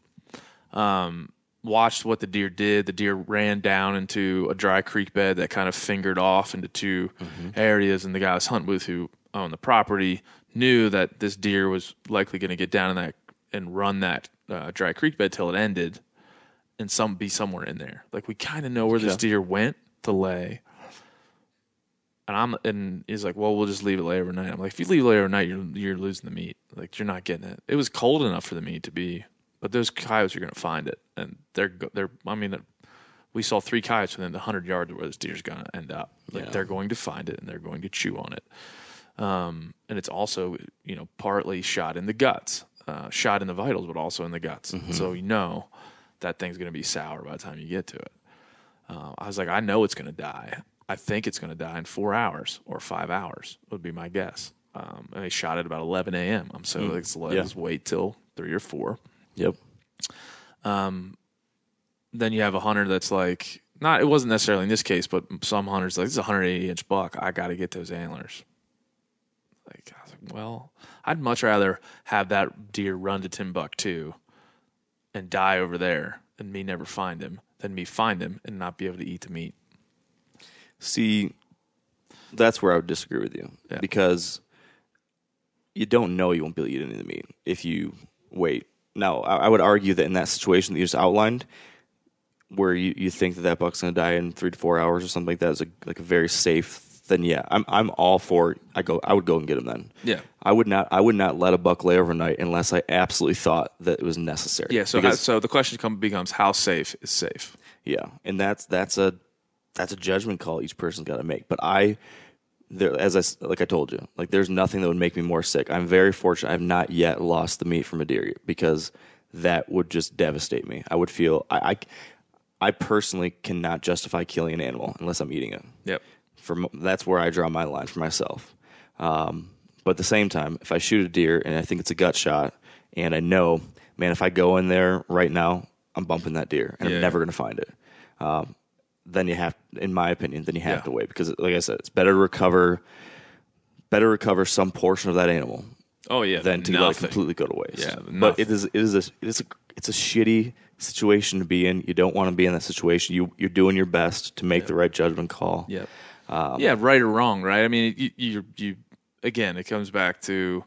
C: Um, watched what the deer did. The deer ran down into a dry creek bed that kind of fingered off into 2 areas, and the guy I was hunting with, who owned the property, knew that this deer was likely going to get down in that and run that uh, dry creek bed till it ended, and some be somewhere in there. Like we kind of know where this deer went to lay. And I'm and he's like, well, we'll just leave it lay overnight. I'm like, if you leave it lay overnight, you're you're losing the meat. Like you're not getting it. It was cold enough for the meat to be, but those coyotes are gonna find it, and they're they're. I mean, we saw three coyotes within the hundred yards of where this deer's gonna end up. Like
D: Yeah.
C: they're going to find it and they're going to chew on it. Um, and it's also you know partly shot in the guts, uh, shot in the vitals, but also in the guts. So you know that thing's gonna be sour by the time you get to it. Uh, I was like, I know it's going to die. I think it's going to die in four hours or five hours would be my guess. Um, and they shot it about 11 a.m. I'm so let's, let's
D: yeah.
C: wait till three or four.
D: Yep.
C: Um, then you have a hunter that's like, not it wasn't necessarily in this case, but some hunters like this is a 180 inch buck. I got to get those antlers. Like like, well, I'd much rather have that deer run to Timbuktu and die over there and me never find him than me find him and not be able to eat the meat.
D: See, that's where I would disagree with you
C: Yeah.
D: because you don't know you won't be able to eat any of the meat if you wait. Now, I, I would argue that in that situation that you just outlined, where you, you think that that buck's going to die in three to four hours or something like that is a, like a very safe. Then yeah, I'm I'm all for. I go. I would go and get him then.
C: Yeah.
D: I would not. I would not let a buck lay overnight unless I absolutely thought that it was necessary.
C: Yeah. So,
D: Because-
C: so the question come, becomes how safe is safe?
D: Yeah, and that's that's a that's a judgment call each person's got to make. But I, there, as I like I told you, like there's nothing that would make me more sick. I'm very fortunate. I've not yet lost the meat from a deer because that would just devastate me. I would feel I, I, I personally cannot justify killing an animal unless I'm eating it.
C: Yep.
D: For that's where I draw my line for myself. Um, but at the same time, if I shoot a deer and I think it's a gut shot, and I know, man, if I go in there right now, I'm bumping that deer, and
C: Yeah.
D: I'm never going to find it. Um, then you have, in my opinion, then you have
C: Yeah.
D: to wait because, like I said, it's better to recover, better recover some portion of that animal
C: Oh yeah.
D: than to let it
C: nothing.
D: completely go to waste.
C: Yeah,
D: but it is it is a it is a it's a shitty situation to be in. You don't want to be in that situation. You you're doing your best to make the right judgment call.
C: Yeah,
D: Um,
C: yeah, right or wrong, right? I mean, you, you, you again, it comes back to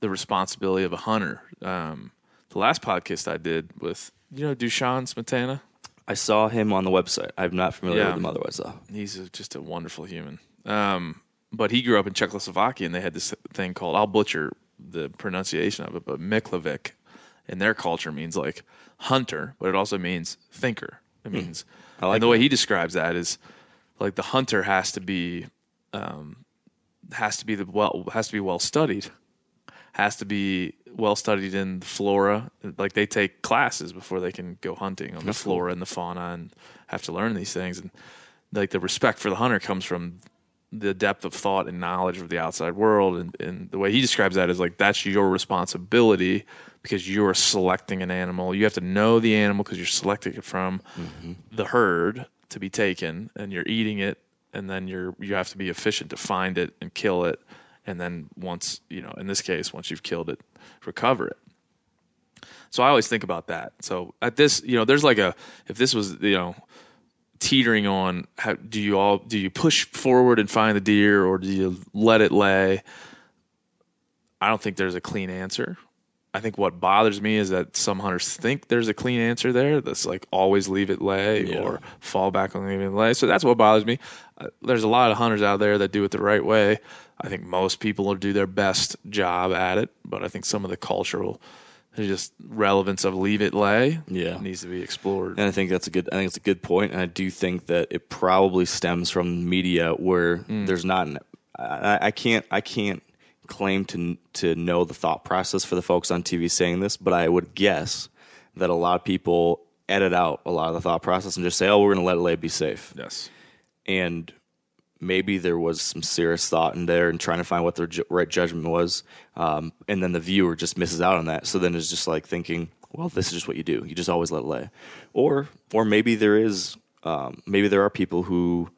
C: the responsibility of a hunter. Um, the last podcast I did with, you know, Dushan Smetana,
D: I saw him on the website. I'm not familiar
C: Yeah.
D: with him otherwise though.
C: he's a, just a wonderful human. Um, but he grew up in Czechoslovakia, and they had this thing called I'll butcher the pronunciation of it, but Miklavik in their culture means like hunter, but it also means thinker. It means,
D: Hmm. I like
C: and the way he describes that is like the hunter has to be, um, has to be the well has to be well studied, has to be well studied in the flora. Like they take classes before they can go hunting on the flora and the fauna and have to learn these things. And like the respect for the hunter comes from the depth of thought and knowledge of the outside world. And, and the way he describes that is like that's your responsibility because you're selecting an animal. You have to know the animal because you're selecting it from mm-hmm. the herd to be taken, and you're eating it, and then you're you have to be efficient to find it and kill it, and then once you know, in this case, once you've killed it, recover it. So I always think about that. So at this, you know, there's like a if this was you know teetering on how do you all do you push forward and find the deer or do you let it lay? I don't think there's a clean answer. I think what bothers me is that some hunters think there's a clean answer there. That's like always leave it lay
D: Yeah.
C: or fall back on leaving it lay. So that's what bothers me. Uh, there's a lot of hunters out there that do it the right way. I think most people will do their best job at it, but I think some of the cultural, just relevance of leave it lay,
D: Yeah.
C: needs to be explored.
D: And I think that's a good. I think it's a good point, and I do think that it probably stems from media where there's not. An, I, I can't. I can't claim to to know the thought process for the folks on TV saying this, but I would guess that a lot of people edit out a lot of the thought process and just say, "Oh, we're going to let it lay, be safe."
C: yes.
D: and maybe there was some serious thought in there and trying to find what their ju- right judgment was um, and then the viewer just misses out on that so then it's just like thinking well this is just what you do you just always let it lay or or maybe there is um, maybe there are people who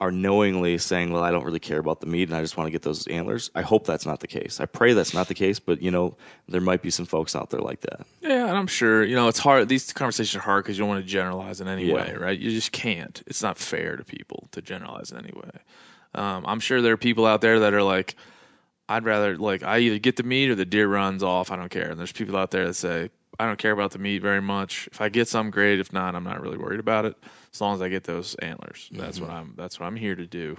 D: are knowingly saying well i don't really care about the meat and i just want to get those antlers i hope that's not the case i pray that's not the case but you know there might be some folks out there like that
C: Yeah, and I'm sure you know it's hard. These conversations are hard because you don't want to generalize in any
D: Yeah.
C: way, right? You just can't. It's not fair to people to generalize in any way. Um, I'm sure there are people out there that are like, I'd rather like I either get the meat or the deer runs off. I don't care. And there's people out there that say I don't care about the meat very much. If I get some, great. If not, I'm not really worried about it. As long as I get those antlers, that's what I'm. That's what I'm here to do.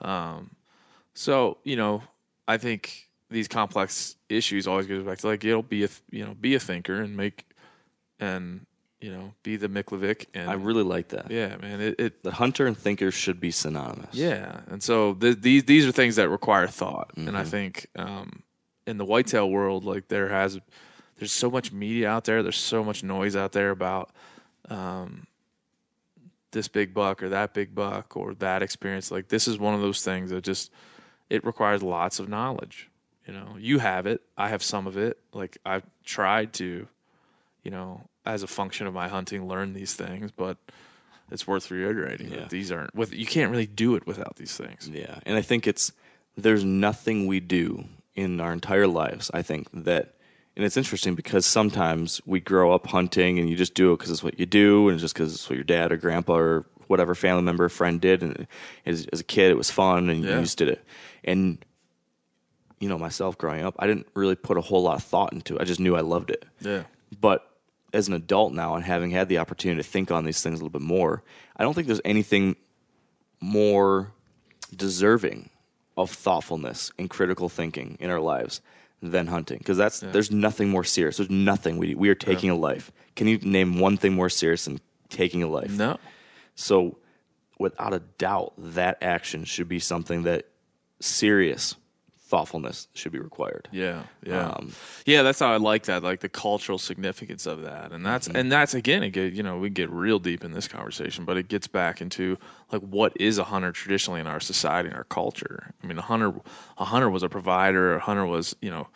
C: Um, so you know, I think these complex issues always goes back to like you'll be a you know be a thinker and make and you know be the Miklovic and
D: i really like that
C: yeah man it, it
D: the hunter and thinker should be synonymous
C: yeah and so th- these these are things that require thought and
D: Mm-hmm.
C: I think um, in the whitetail world like there has there's so much media out there there's so much noise out there about um, this big buck or that big buck or that experience like this is one of those things that just it requires lots of knowledge you know? You have it. I have some of it. Like i've tried to you know as a function of my hunting learn these things but it's worth reiterating
D: Yeah.
C: that these aren't with you can't really do it without these things.
D: Yeah, and I think it's there's nothing we do in our entire lives. I think that, and it's interesting because sometimes we grow up hunting and you just do it because it's what you do, and just because it's what your dad or grandpa or whatever family member or friend did, and as, as a kid it was fun and
C: Yeah.
D: you just did it. And you know, myself growing up, I didn't really put a whole lot of thought into it. I just knew I loved it.
C: yeah
D: But as an adult now and having had the opportunity to think on these things a little bit more, I don't think there's anything more deserving of thoughtfulness and critical thinking in our lives than hunting because that's there's nothing more serious. There's nothing we we are taking a life. Can you name one thing more serious than taking a life?
C: no
D: So, without a doubt, that action should be something that serious thoughtfulness should be required.
C: Yeah, yeah,
D: Um,
C: yeah. That's how I like that, like the cultural significance of that, and that's mm-hmm. and that's again, it get, you know, we get real deep in this conversation, but it gets back into like what is a hunter traditionally in our society and our culture. I mean, a hunter, a hunter was a provider. A hunter was, you know,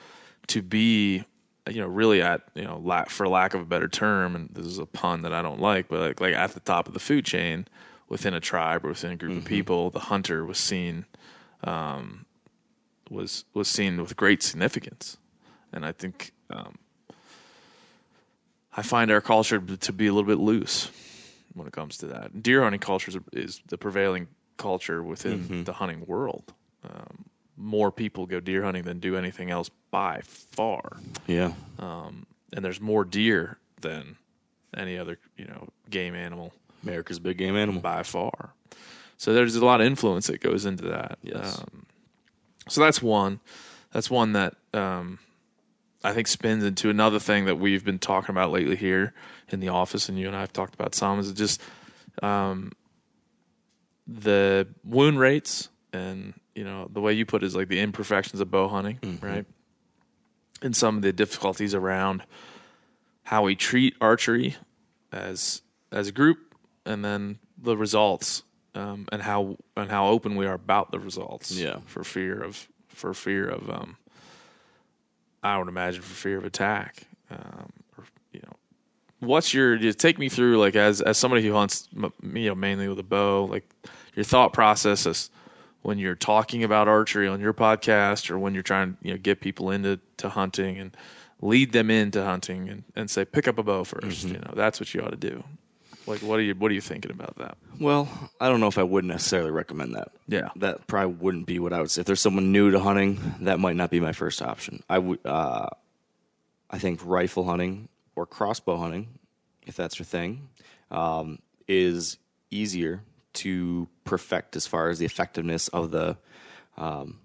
C: to be, you know, really at, you know, la- for lack of a better term, and this is a pun that I don't like, but like like at the top of the food chain within a tribe or within a group of mm-hmm. people, the hunter was seen um, was was seen with great significance, and I think um, I find our culture to be a little bit loose when it comes to that. Deer hunting culture is, is the prevailing culture within the hunting world. Um, more people go deer hunting than do anything else by far,
D: yeah.
C: and there's more deer than any other you know game animal
D: America's big game animal.
C: by far. So there's a lot of influence that goes into that.
D: Yes.
C: Um, so that's one. That's one that um, I think spins into another thing that we've been talking about lately here in the office, and you and I have talked about some. Is just um, the wound rates, and you know the way you put it is like the imperfections of bow hunting, right? And some of the difficulties around how we treat archery as as a group, and then the results, um, and how and how open we are about the results.
D: Yeah.
C: For fear of for fear of um, I would imagine for fear of attack. Um, or, you know, what's your just take me through like as as somebody who hunts you know mainly with a bow, like your thought process is when you're talking about archery on your podcast or when you're trying to you know get people into to hunting and lead them into hunting and, and say pick up a bow 1st you know that's what you ought to do like what are you what are you thinking about that
D: Well, I don't know if I would necessarily recommend that.
C: Yeah.
D: that probably wouldn't be what I would say. If there's someone new to hunting, that might not be my first option. I would. Uh, I think rifle hunting or crossbow hunting, if that's your thing, um, is easier to perfect as far as the effectiveness of the um,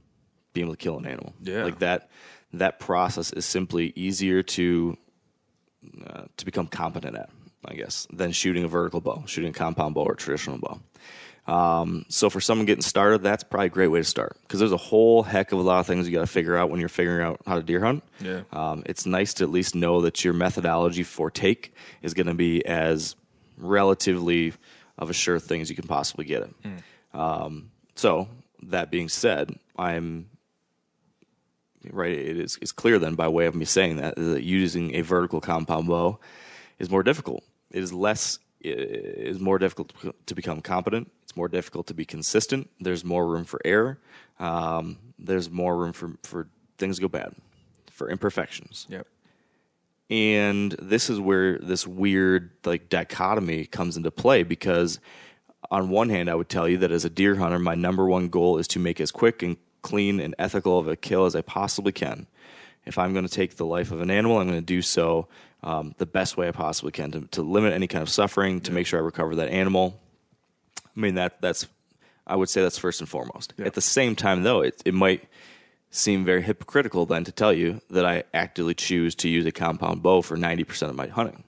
D: being able to kill an animal.
C: Yeah.
D: like that. That process is simply easier to uh, to become competent at, I guess, than shooting a vertical bow, shooting a compound bow or a traditional bow. Um, so for someone getting started, that's probably a great way to start because there's a whole heck of a lot of things you got to figure out when you're figuring out how to deer hunt.
C: Yeah.
D: Um, it's nice to at least know that your methodology for take is going to be as relatively of a sure thing as you can possibly get it. Um, so that being said, I'm right. It is it's clear then by way of me saying that that using a vertical compound bow is more difficult. It is less. It is more difficult to- become competent. It's more difficult to be consistent. There's more room for error. Um, there's more room for for things to go bad, for imperfections.
C: Yep.
D: And this is where this weird like dichotomy comes into play because on one hand I would tell you that as a deer hunter my number one goal is to make as quick and clean and ethical of a kill as I possibly can. If I'm going to take the life of an animal, I'm going to do so um, the best way I possibly can to, to limit any kind of suffering, to make sure I recover that animal. I mean that that's I would say that's first and foremost. At the same time though, it it might seem very hypocritical then to tell you that I actively choose to use a compound bow for 90% of my hunting.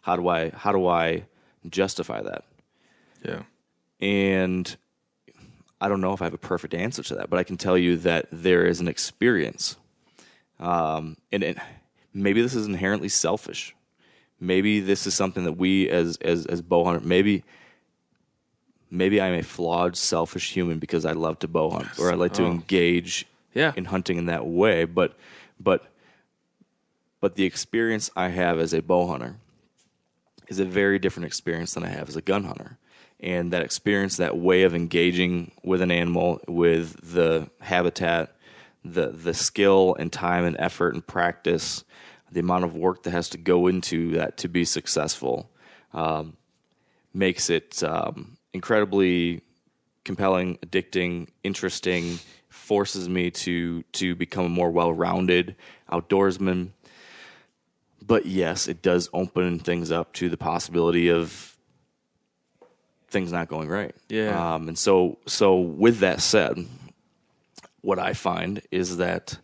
D: How do I how do I justify that?
C: Yeah.
D: And I don't know if I have a perfect answer to that, but I can tell you that there is an experience. Um, and, and maybe this is inherently selfish. Maybe this is something that we as as as bow hunter maybe maybe I'm a flawed, selfish human because I love to bow hunt or I like to oh. engage
C: Yeah.
D: in hunting in that way. But but but the experience I have as a bow hunter is a very different experience than I have as a gun hunter. And that experience, that way of engaging with an animal, with the habitat, the the skill and time and effort and practice, the amount of work that has to go into that to be successful, um, makes it um, incredibly compelling, addicting, interesting, forces me to to become a more well-rounded outdoorsman. But yes, it does open things up to the possibility of things not going right.
C: Yeah.
D: Um, and so so with that said, what I find is that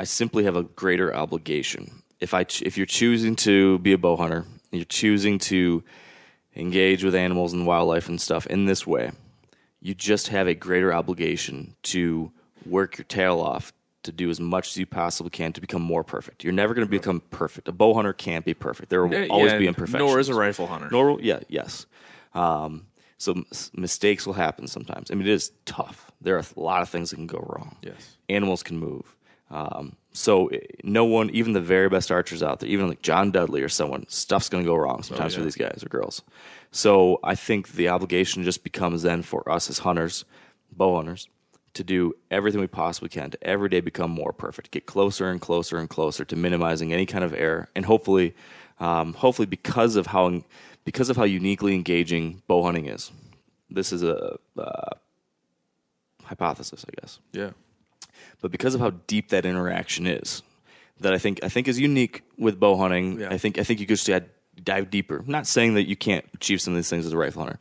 D: I simply have a greater obligation. If I if you're choosing to be a bow hunter, you're choosing to engage with animals and wildlife and stuff in this way, you just have a greater obligation to work your tail off to do as much as you possibly can to become more perfect. You're never going to become perfect. A bow hunter can't be perfect. There will
C: Yeah,
D: always be imperfections.
C: Nor is a rifle hunter.
D: Nor, yeah, yes. Um, so mis- mistakes will happen sometimes. I mean, it is tough. There are a lot of things that can go wrong.
C: Yes.
D: Animals can move. Um, so eh, no one, even the very best archers out there, even like John Dudley or someone, stuff's going to go wrong sometimes for
C: yeah.
D: these guys or girls. So I think the obligation just becomes then for us as hunters, bow hunters, to do everything we possibly can to every day become more perfect, get closer and closer and closer to minimizing any kind of error, and hopefully, um, hopefully because of how because of how uniquely engaging bow hunting is, this is a uh, hypothesis, I guess
C: Yeah.
D: But because of how deep that interaction is, that I think I think is unique with bow hunting.
C: Yeah.
D: I think I think you could just dive deeper. I'm not saying that you can't achieve some of these things as a rifle hunter,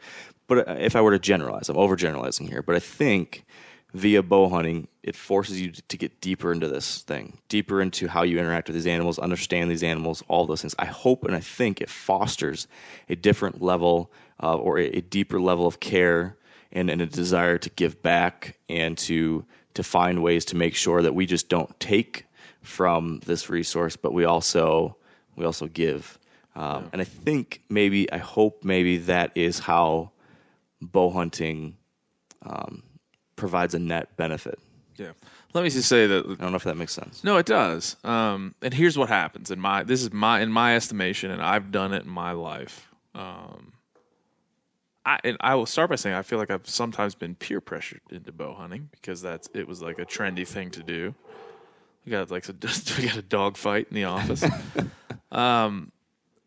D: but uh, if I were to generalize, I'm overgeneralizing here. But I think via bow hunting, it forces you to get deeper into this thing, deeper into how you interact with these animals, understand these animals, all those things. I hope and I think it fosters a different level uh, or a, a deeper level of care and, and a desire to give back and to to find ways to make sure that we just don't take from this resource, but we also we also give. Um, And I think maybe I hope maybe that is how bow hunting um, provides a net benefit.
C: Yeah. Let me just say that
D: I don't know if that makes sense.
C: No, it does. Um, and here's what happens in my this is my in my estimation, and I've done it in my life. Um, I and I will start by saying I feel like I've sometimes been peer pressured into bow hunting because that's it was like a trendy thing to do. We got like a, we got a dog fight in the office. um,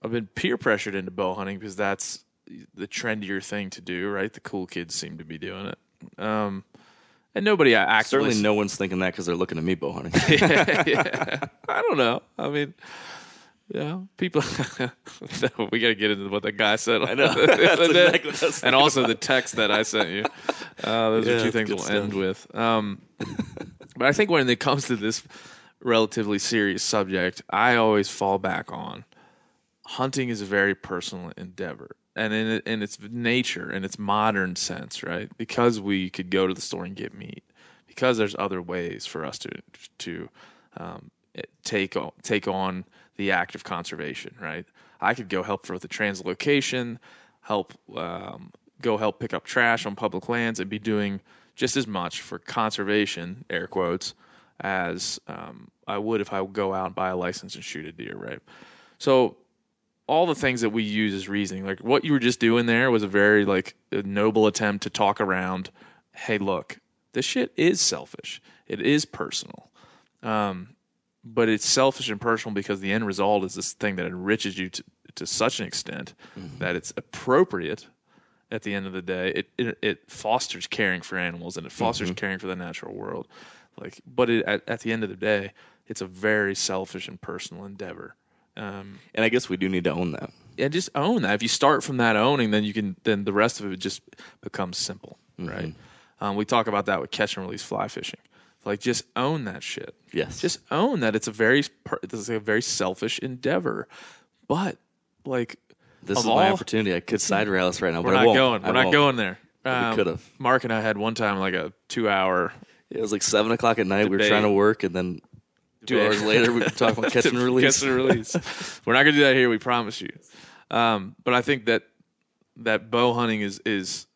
C: I've been peer pressured into bow hunting because that's the trendier thing to do, right? The cool kids seem to be doing it. Um, and nobody actively
D: Certainly, no one's thinking that because they're looking at me bow hunting.
C: yeah, yeah. I don't know. I mean, yeah, people. we got to get into what that guy said.
D: I know. Exactly what I was
C: and also the text that I sent you. Uh, those
D: Yeah,
C: are two things we'll
D: stuff.
C: end with. Um, but I think when it comes to this relatively serious subject, I always fall back on hunting is a very personal endeavor. And in, in its nature, in its modern sense, right? Because we could go to the store and get meat, because there's other ways for us to to um, take take on the act of conservation, right? I could go help for the translocation, help um, go help pick up trash on public lands, and be doing just as much for conservation, air quotes, as um, I would if I would go out and buy a license and shoot a deer, right? So all the things that we use as reasoning, like what you were just doing there, was a very like a noble attempt to talk around. Hey, look, this shit is selfish. It is personal, um, but it's selfish and personal because the end result is this thing that enriches you to, to such an extent that it's appropriate. At the end of the day, it it, it fosters caring for animals and it fosters caring for the natural world. Like, but it, at at the end of the day, it's a very selfish and personal endeavor. Um,
D: and I guess we do need to own that.
C: yeah, just own that. If you start from that owning, then you can then the rest of it just becomes simple, right? Um, we talk about that with catch and release fly fishing. Like just own that shit.
D: Yes.
C: Just own that it's a very per- it's a very selfish endeavor, but like
D: This is my opportunity. I could side rail us right now,
C: we're
D: but I
C: not going.
D: I
C: We're not
D: won't.
C: going there.
D: But we
C: Um,
D: could've.
C: Mark and I had one time like a two hour
D: It was like seven o'clock at night. We were trying to work, and then two
C: Debate.
D: hours later, we were talking about catch and release.
C: Catch and release. We're not going to do that here. We promise you. Um, but I think that that bow hunting is is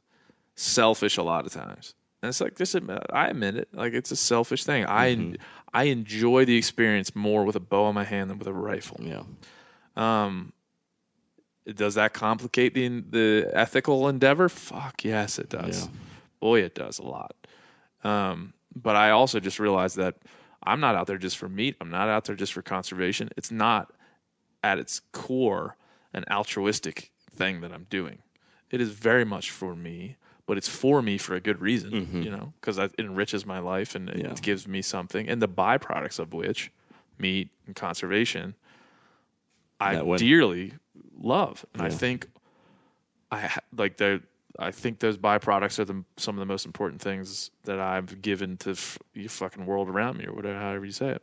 C: selfish a lot of times, and it's like just admit, I admit it. Like it's a selfish thing.
D: Mm-hmm.
C: I I enjoy the experience more with a bow in my hand than with a rifle.
D: Yeah.
C: Um, does that complicate the the ethical endeavor? Fuck yes, it does.
D: Yeah.
C: Boy, it does a lot. Um, but I also just realized that I'm not out there just for meat. I'm not out there just for conservation. It's not at its core an altruistic thing that I'm doing. It is very much for me, but it's for me for a good reason, you know, because it enriches my life and it
D: Mm-hmm. Yeah.
C: gives me something. And the byproducts of which, meat and conservation, I dearly love, and I think I like the. I think those byproducts are the, some of the most important things that I've given to f- the fucking world around me, or whatever, however you say it.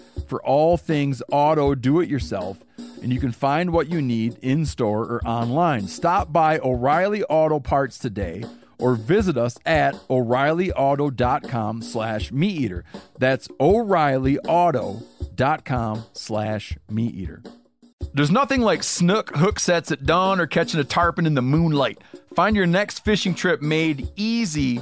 E: for all things auto do it yourself, and you can find what you need in store or online. Stop by O'Reilly Auto Parts today or visit us at o'reillyauto.com slash meat eater. That's o'reillyauto.com slash meat eater. There's nothing like snook hook sets at dawn or catching a tarpon in the moonlight. Find your next fishing trip made easy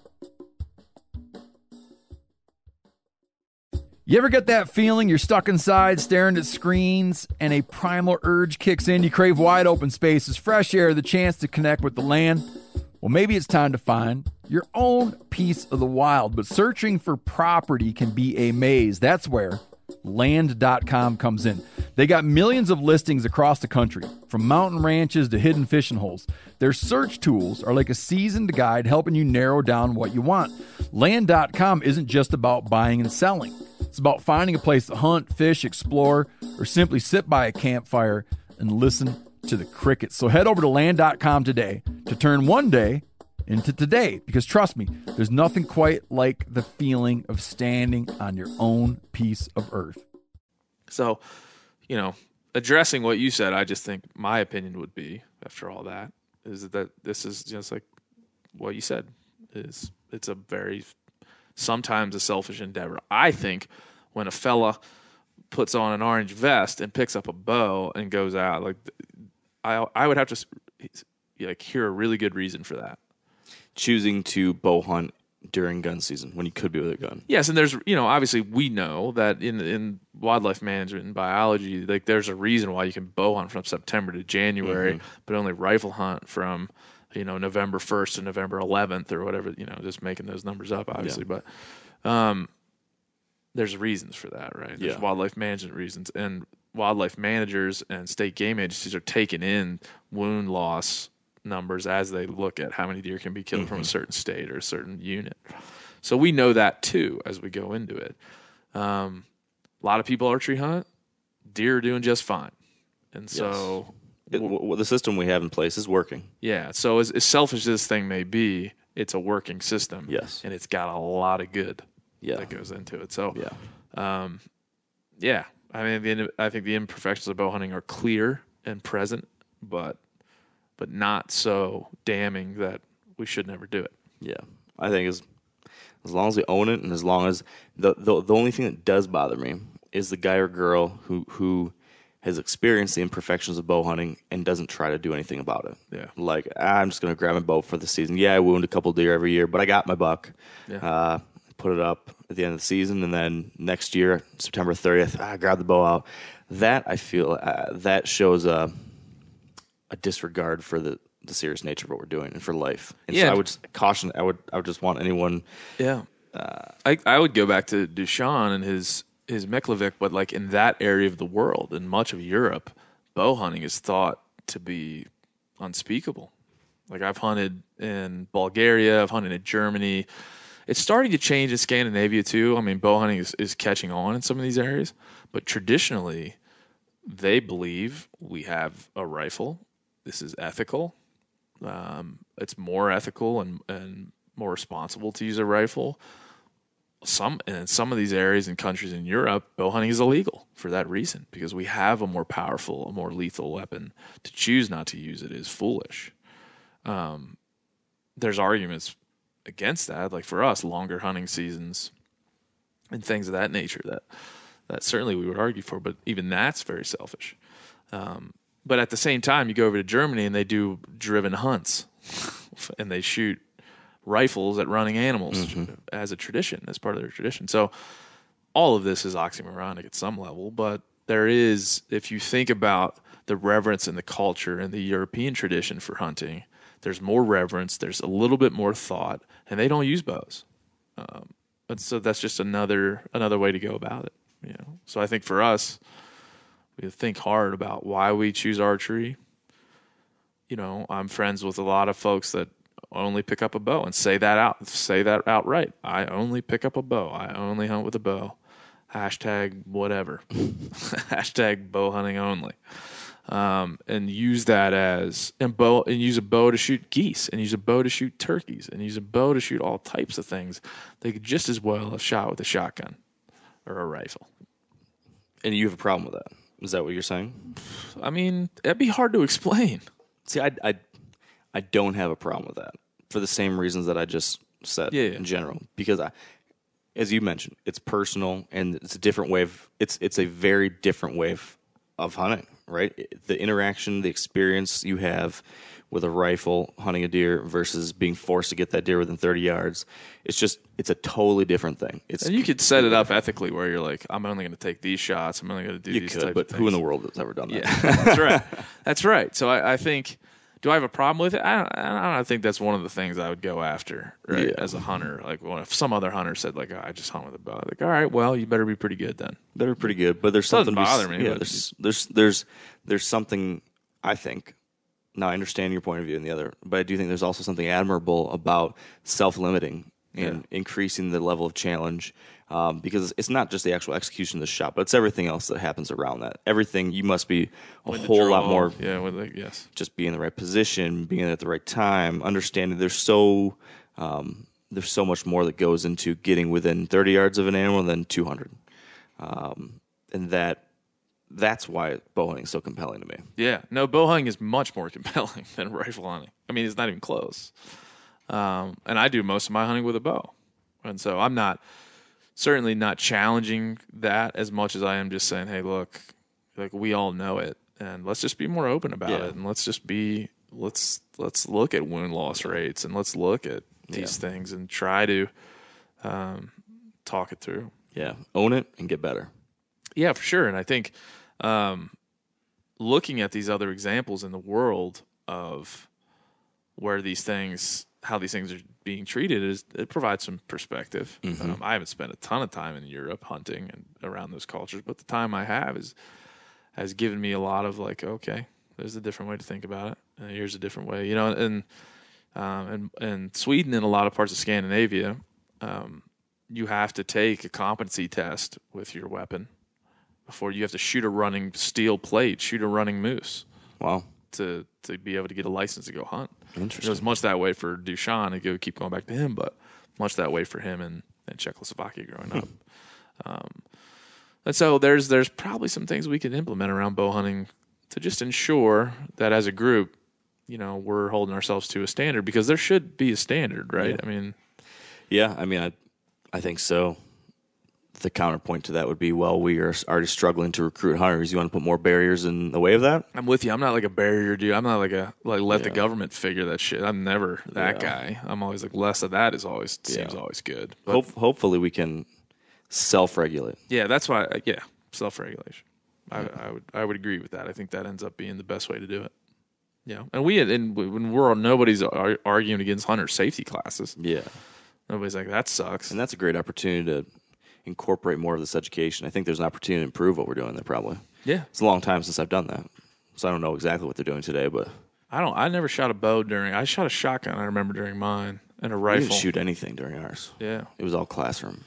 E: You ever get that feeling you're stuck inside staring at screens and a primal urge kicks in? You crave wide open spaces, fresh air, the chance to connect with the land? Well, maybe it's time to find your own piece of the wild, but searching for property can be a maze. That's where land.com comes in. They got millions of listings across the country, from mountain ranches to hidden fishing holes. Their search tools are like a seasoned guide helping you narrow down what you want. Land.com isn't just about buying and selling. It's about finding a place to hunt, fish, explore, or simply sit by a campfire and listen to the crickets. So head over to land.com today to turn one day into today because trust me, there's nothing quite like the feeling of standing on your own piece of earth.
C: So, you know, addressing what you said, I just think my opinion would be after all that is that this is just like what you said is it's a very sometimes a selfish endeavor. I think when a fella puts on an orange vest and picks up a bow and goes out, like I I would have to like hear a really good reason for that.
D: Choosing to bow hunt during gun season when you could be with a gun.
C: Yes, and there's you know obviously we know that in in wildlife management and biology, like there's a reason why you can bow hunt from September to January, mm-hmm. but only rifle hunt from you know November 1st to November 11th or whatever. You know, just making those numbers up, obviously, yeah. but um, there's reasons for that, right? There's
D: yeah.
C: wildlife management reasons, and wildlife managers and state game agencies are taking in wound loss numbers as they look at how many deer can be killed mm-hmm. from a mm-hmm. certain state or a certain unit. So we know that too as we go into it. Um, a lot of people archery hunt, deer are doing just fine, and so
D: yes. It, w- the system we have in place is working.
C: Yeah. So as, as selfish as this thing may be, it's a working system.
D: Yes.
C: And it's got a lot of good
D: yeah.
C: that goes into it. So
D: yeah,
C: um, yeah. I mean, the, I think the imperfections of bow hunting are clear and present, but but not so damning that we should never do it.
D: Yeah, I think as as long as we own it, and as long as the the, the only thing that does bother me is the guy or girl who who has experienced the imperfections of bow hunting and doesn't try to do anything about it.
C: Yeah.
D: Like, I'm just going to grab my bow for the season. Yeah, I wound a couple deer every year, but I got my buck.
C: Yeah.
D: Uh, put it up at the end of the season, and then next year, September 30th, I grab the bow out. That I feel uh, that shows a a disregard for the the serious nature of what we're doing and for life. And
C: yeah.
D: so I would caution. I would I would just want anyone.
C: Yeah. Uh, I I would go back to Dushan and his his Miklavik, but like in that area of the world, in much of Europe, bow hunting is thought to be unspeakable. Like I've hunted in Bulgaria, I've hunted in Germany. It's starting to change in Scandinavia too. I mean, bow hunting is, is catching on in some of these areas, but traditionally, they believe we have a rifle. This is ethical. Um, it's more ethical and, and more responsible to use a rifle some in some of these areas and countries in Europe, bow hunting is illegal for that reason because we have a more powerful, a more lethal weapon. To choose not to use it is foolish. Um, there's arguments against that, like for us, longer hunting seasons and things of that nature. That that certainly we would argue for, but even that's very selfish. Um, but at the same time, you go over to Germany and they do driven hunts, and they shoot rifles at running animals mm-hmm. as a tradition, as part of their tradition. So all of this is oxymoronic at some level, but there is, if you think about the reverence and the culture and the European tradition for hunting, there's more reverence, there's a little bit more thought, and they don't use bows. Um, and so that's just another another way to go about it. You know, so I think for us, we think hard about why we choose archery. You know, I'm friends with a lot of folks that only pick up a bow and say that out say that outright. I only pick up a bow. I only hunt with a bow. Hashtag whatever. Hashtag bow hunting only. Um, and use that as and bow and use a bow to shoot geese and use a bow to shoot turkeys and use a bow to shoot all types of things. They could just as well have shot with a shotgun or a rifle.
D: And you have a problem with that? Is that what you're saying?
C: I mean, that'd be hard to explain.
D: See, I, I I don't have a problem with that for the same reasons that I just said
C: yeah, yeah.
D: in general. Because I, as you mentioned, it's personal and it's a different way of it's it's a very different way of, of hunting, right? The interaction, the experience you have with a rifle hunting a deer versus being forced to get that deer within 30 yards. It's just it's a totally different thing. It's
C: and you could set it up ethically where you're like, I'm only going to take these shots. I'm only going to do
D: you
C: these
D: could, but who in the world has ever done that?
C: Yeah, that's right. That's right. So I, I think Do I have a problem with it? I don't, I don't think that's one of the things I would go after right,
D: Yeah.
C: as a hunter. Like, well, if some other hunter said, like, oh, I just hunt with a bow, like, all right, well, you better be pretty good then.
D: They're pretty good, but there's something. to be
C: me,
D: Yeah, there's there's there's there's something. I think. Now I understand your point of view and the other, but I do think there's also something admirable about self-limiting and increasing the level of challenge, um, because it's not just the actual execution of the shot, but it's everything else that happens around that. Everything you must be a
C: When
D: whole lot more
C: Yeah, with like, yes.
D: just be in the right position, being at the right time, understanding there's so um, there's so much more that goes into getting within 30 yards of an animal than 200, um, and that that's why bow hunting is so compelling to me.
C: Yeah, no, bow hunting is much more compelling than rifle hunting. I mean, it's not even close. Um, and I do most of my hunting with a bow, and so I'm not certainly not challenging that as much as I am just saying, hey, look, like we all know it, and let's just be more open about
D: Yeah.
C: it, and let's just be let's let's look at wound loss rates, and let's look at these things and try to um, talk it through.
D: Yeah, own it and get better.
C: Yeah, for sure. And I think um, looking at these other examples in the world of where these things, how these things are being treated, is it provides some perspective. Um, I haven't spent a ton of time in Europe hunting and around those cultures, but the time I have is has given me a lot of like, okay, there's a different way to think about it, and here's a different way, you know. And um, and and Sweden and a lot of parts of Scandinavia, um, you have to take a competency test with your weapon before you have to shoot a running steel plate, shoot a running moose
D: Wow,
C: to to be able to get a license to go hunt.
D: Interesting.
C: It was much that way for Dushan. I go keep going back to him, but much that way for him in, in Czechoslovakia growing up. Um, and so there's there's probably some things we could implement around bow hunting to just ensure that as a group, you know, we're holding ourselves to a standard because there should be a standard, right? I mean,
D: Yeah, I mean, I I think so. The counterpoint to that would be, well, we are already struggling to recruit hunters. You want to put more barriers in the way of that?
C: I'm with you. I'm not like a barrier dude. I'm not like a like let the government figure that shit. I'm never that
D: Yeah.
C: guy. I'm always like less of that is always seems
D: Yeah.
C: always good. But
D: Hope, hopefully, we can self-regulate.
C: yeah, that's why. Uh, yeah, self regulation. I, I would I would agree with that. I think that ends up being the best way to do it. Yeah, and we and when we're on, nobody's arguing against hunter safety classes.
D: Yeah.
C: Nobody's like that sucks.
D: And that's a great opportunity to incorporate more of this education. I think there's an opportunity to improve what we're doing there. Probably
C: Yeah,
D: it's a long time since I've done that, so I don't know exactly what they're doing today. But
C: I don't. I never shot a bow during. I shot a shotgun. I remember during mine and a
D: we
C: rifle.
D: didn't shoot anything during ours.
C: Yeah,
D: It was all classroom.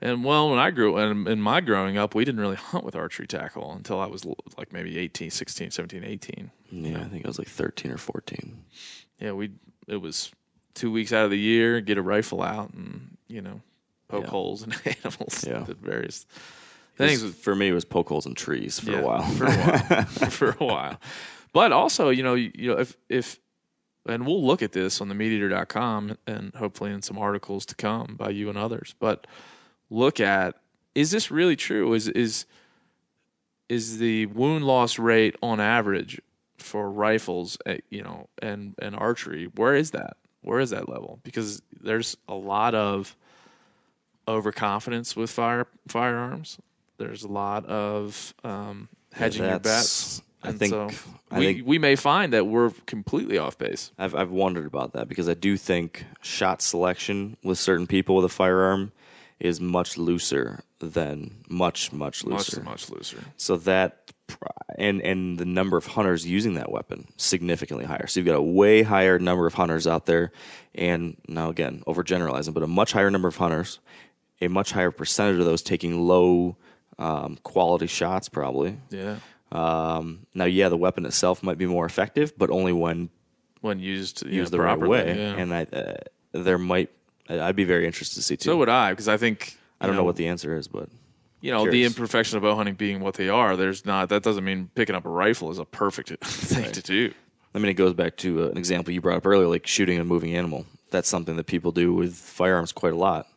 C: And well, when I grew and in my growing up, we didn't really hunt with archery tackle until I was like maybe 18, 16, 17, 18.
D: Yeah, I think I was like 13 or 14.
C: Yeah, we it was two weeks out of the year, get a rifle out and, you know, poke
D: Yeah.
C: holes in animals
D: Yeah.
C: at various things.
D: was- for me, it was poke holes in trees for
C: Yeah,
D: a while.
C: For a while. for a while. But also, you know, you, you know, if if and we'll look at this on the meateater.com and hopefully in some articles to come by you and others. But look at is this really true? Is is is the wound loss rate on average for rifles, eh, you know, and and archery? Where is that? Where is that level? Because there's a lot of overconfidence with fire firearms. There's a lot of um, hedging your bets.
D: I
C: And
D: think-
C: so
D: I
C: we
D: think-
C: we may find that we're completely off base.
D: I've I've wondered about that because I do think shot selection with certain people with a firearm is much looser than much much looser.
C: Much much looser.
D: So that and and the number of hunters using that weapon significantly higher. So you've got a way higher number of hunters out there, and now again overgeneralizing, but a much higher number of hunters, a much higher percentage of those taking low um, quality shots probably.
C: Yeah.
D: Um, now, yeah, the weapon itself might be more effective, but only when
C: When used
D: used
C: know,
D: the right way.
C: yeah.
D: And I, uh, there might, I'd be very interested to see too.
C: so would I, because I think
D: I don't know, what the answer is, but
C: you know the imperfection of bow hunting being what they are. There's not that doesn't mean picking up a rifle is a perfect thing to do.
D: I mean, it goes back to uh, an example you brought up earlier, like shooting a moving animal. That's something that people do with firearms quite a lot.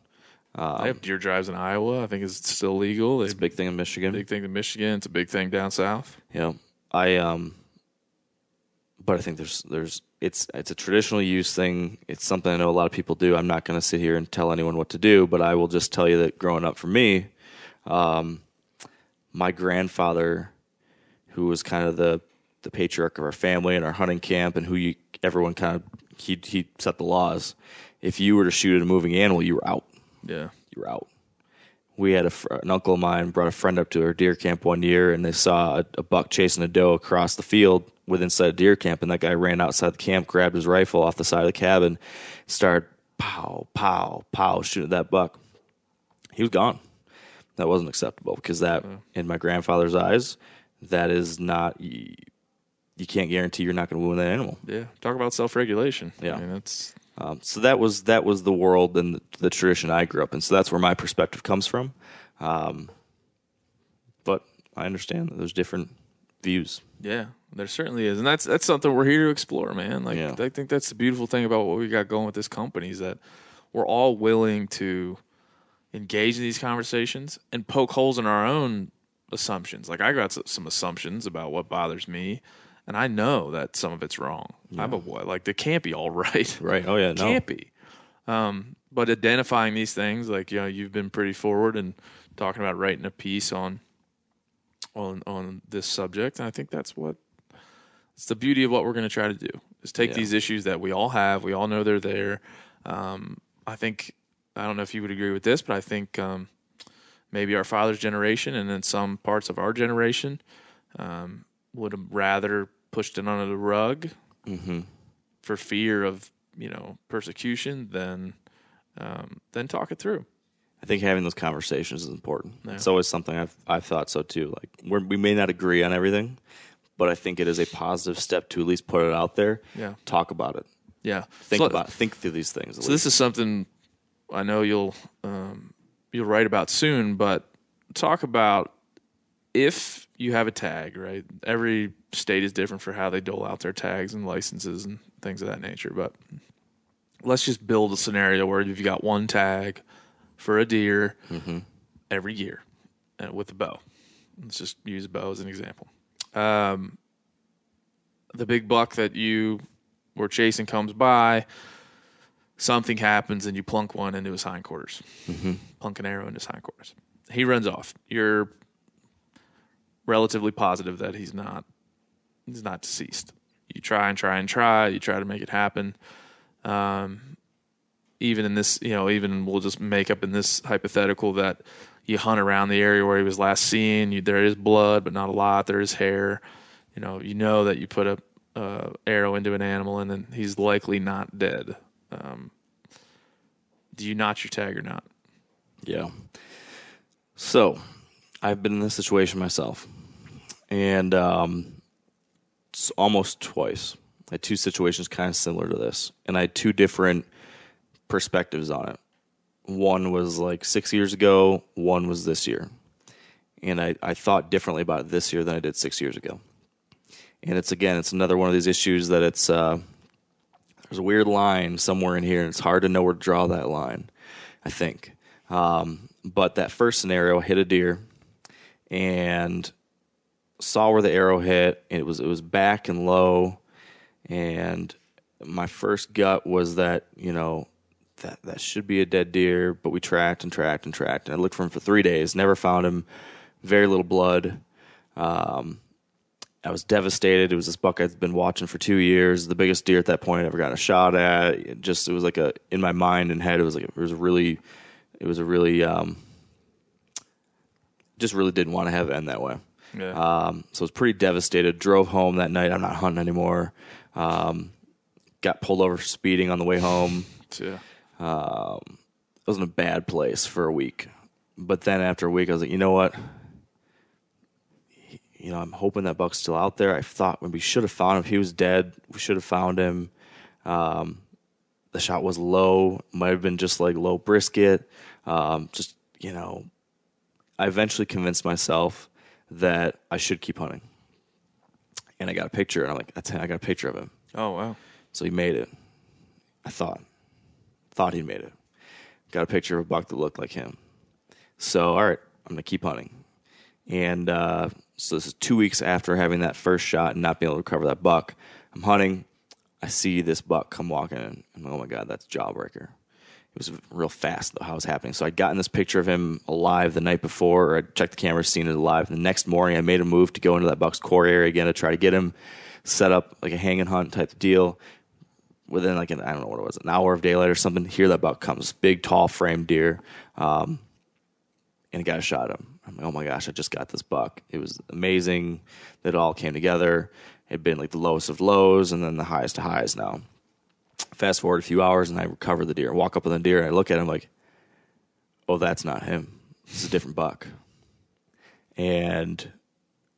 C: They have deer drives in Iowa. I think it's still legal. It's
D: It's a big thing in Michigan.
C: big thing in Michigan. It's a big thing down south.
D: Know, I um, but I think there's there's it's it's a traditional use thing. It's something I know a lot of people do. I'm not going to sit here and tell anyone what to do, but I will just tell you that growing up for me, um, my grandfather, who was kind of the the patriarch of our family and our hunting camp and who you everyone kind of he he set the laws. If you were to shoot at a moving animal, you were out.
C: Yeah.
D: you're out. We had a, fr- an uncle of mine brought a friend up to our deer camp one year, and they saw a, a buck chasing a doe across the field with inside a deer camp, and that guy ran outside the camp, grabbed his rifle off the side of the cabin, started pow pow pow shooting at that buck. He was gone. That wasn't acceptable because that, in my grandfather's eyes, that is not. You, you can't guarantee you're not going to wound that animal.
C: Yeah. Talk about self regulation.
D: Yeah.
C: I mean, that's
D: Um, so that was that was the world and the, the tradition I grew up in. So that's where my perspective comes from. Um, but I understand that there's different views.
C: Yeah, there certainly is, and that's that's something we're here to explore, man. Like
D: Yeah.
C: I think that's the beautiful thing about what we got going with this company is that we're all willing to engage in these conversations and poke holes in our own assumptions. Like I got some assumptions about what bothers me, and I know that some of it's wrong. I'm a boy. Like it can't be all right.
D: Right? Oh yeah. No.
C: Can't be. Um, but identifying these things, like you know, you've been pretty forward and talking about writing a piece on on on this subject, and I think that's what it's the beauty of what we're going to try to do is take
D: Yeah.
C: these issues that we all have, we all know they're there. Um, I think I don't know if you would agree with this, but I think um, maybe our father's generation and then some parts of our generation um, would rather pushed it under the rug
D: Mm-hmm.
C: for fear of you know persecution then um, than talk it through.
D: I think having those conversations is important.
C: Yeah.
D: It's always something I've I've thought so too. Like we're, we may not agree on everything, but I think it is a positive step to at least put it out there.
C: Yeah.
D: Talk about it.
C: Yeah,
D: Think
C: So-
D: about think through these things. at
C: So
D: least.
C: this is something I know you'll um, you'll write about soon, but talk about if you have a tag, right? Every state is different for how they dole out their tags and licenses and things of that nature. But let's just build a scenario where you've got one tag for a deer every year uh, with a bow. Let's just use a bow as an example. Um, the big buck that you were chasing comes by something happens and you plunk one into his hindquarters. Plunk an arrow into his hindquarters. He runs off. You're relatively positive that he's not he's not deceased. You try and try and try. You try to make it happen. Um, even in this, you know, even we'll just make up in this hypothetical that you hunt around the area where he was last seen. You, there is blood, but not a lot. There is hair. You know, you know that you put a uh, arrow into an animal and then he's likely not dead. Um, do you notch your tag or not?
D: Yeah. So, I've been in this situation myself, and um, almost twice. I had two situations kind of similar to this, and I had two different perspectives on it. One was like six years ago. One was this year, and I, I thought differently about it this year than I did six years ago. And it's again, it's another one of these issues that it's uh, there's a weird line somewhere in here, and it's hard to know where to draw that line. I think. Um, but that first scenario, hit a deer, and saw where the arrow hit. It was it was back and low, and my first gut was that you know that that should be a dead deer. But we tracked and tracked and tracked, and I looked for him for three days, never found him. Very little blood. Um, I was devastated. It was this buck I'd been watching for two years, the biggest deer at that point I ever got a shot at. It just it was like a in my mind and head. It was like it was really, it was a really, um, just really didn't want to have it end that way.
C: Yeah.
D: Um, so I was pretty devastated. Drove home that night. I'm not hunting anymore. Um, got pulled over for speeding on the way home.
C: yeah.
D: I was in a bad place for a week. But then after a week, I was like, you know what? You know, I'm hoping that buck's still out there. I thought when we should have found him, if he was dead, we should have found him. Um, the shot was low, might have been just like low brisket. Um, just, you know, I eventually convinced myself that I should keep hunting. And I got a picture, and I'm like, that's. I got a picture of him.
C: Oh wow.
D: So he made it. I thought. Thought he made it. Got a picture of a buck that looked like him. So, all right, I'm going to keep hunting. And uh, so this is two weeks after having that first shot and not being able to recover that buck. I'm hunting. I see this buck come walking in. I'm like, oh my God, that's Jawbreaker. It was real fast how it was happening. So I'd gotten this picture of him alive the night before, or I checked the camera, seen it alive. The next morning, I made a move to go into that buck's core area again to try to get him set up like a hang and hunt type of deal. Within like an I don't know what it was, an hour of daylight or something. Here that buck comes, big, tall frame deer, um, and a guy shot him. I'm like, oh my gosh, I just got this buck. It was amazing that it all came together. It had been like the lowest of lows and then the highest of highs now. Fast forward a few hours and I recover the deer. Walk up with the deer and I look at him like, oh, that's not him. It's a different buck. And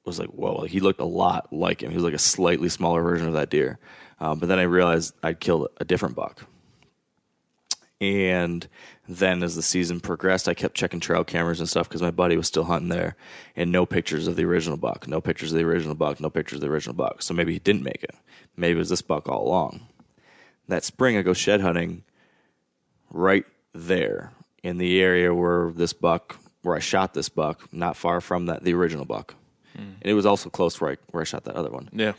D: was like, whoa, he looked a lot like him. He was like a slightly smaller version of that deer. Um, but then I realized I'd killed a different buck. And then as the season progressed, I kept checking trail cameras and stuff because my buddy was still hunting there, and no pictures of the original buck, no pictures of the original buck, no pictures of the original buck. So maybe he didn't make it. Maybe it was this buck all along. That spring, I go shed hunting right there in the area where this buck, where I shot this buck, not far from that the original buck, hmm. and it was also close where I, where I shot that other one.
C: Yeah.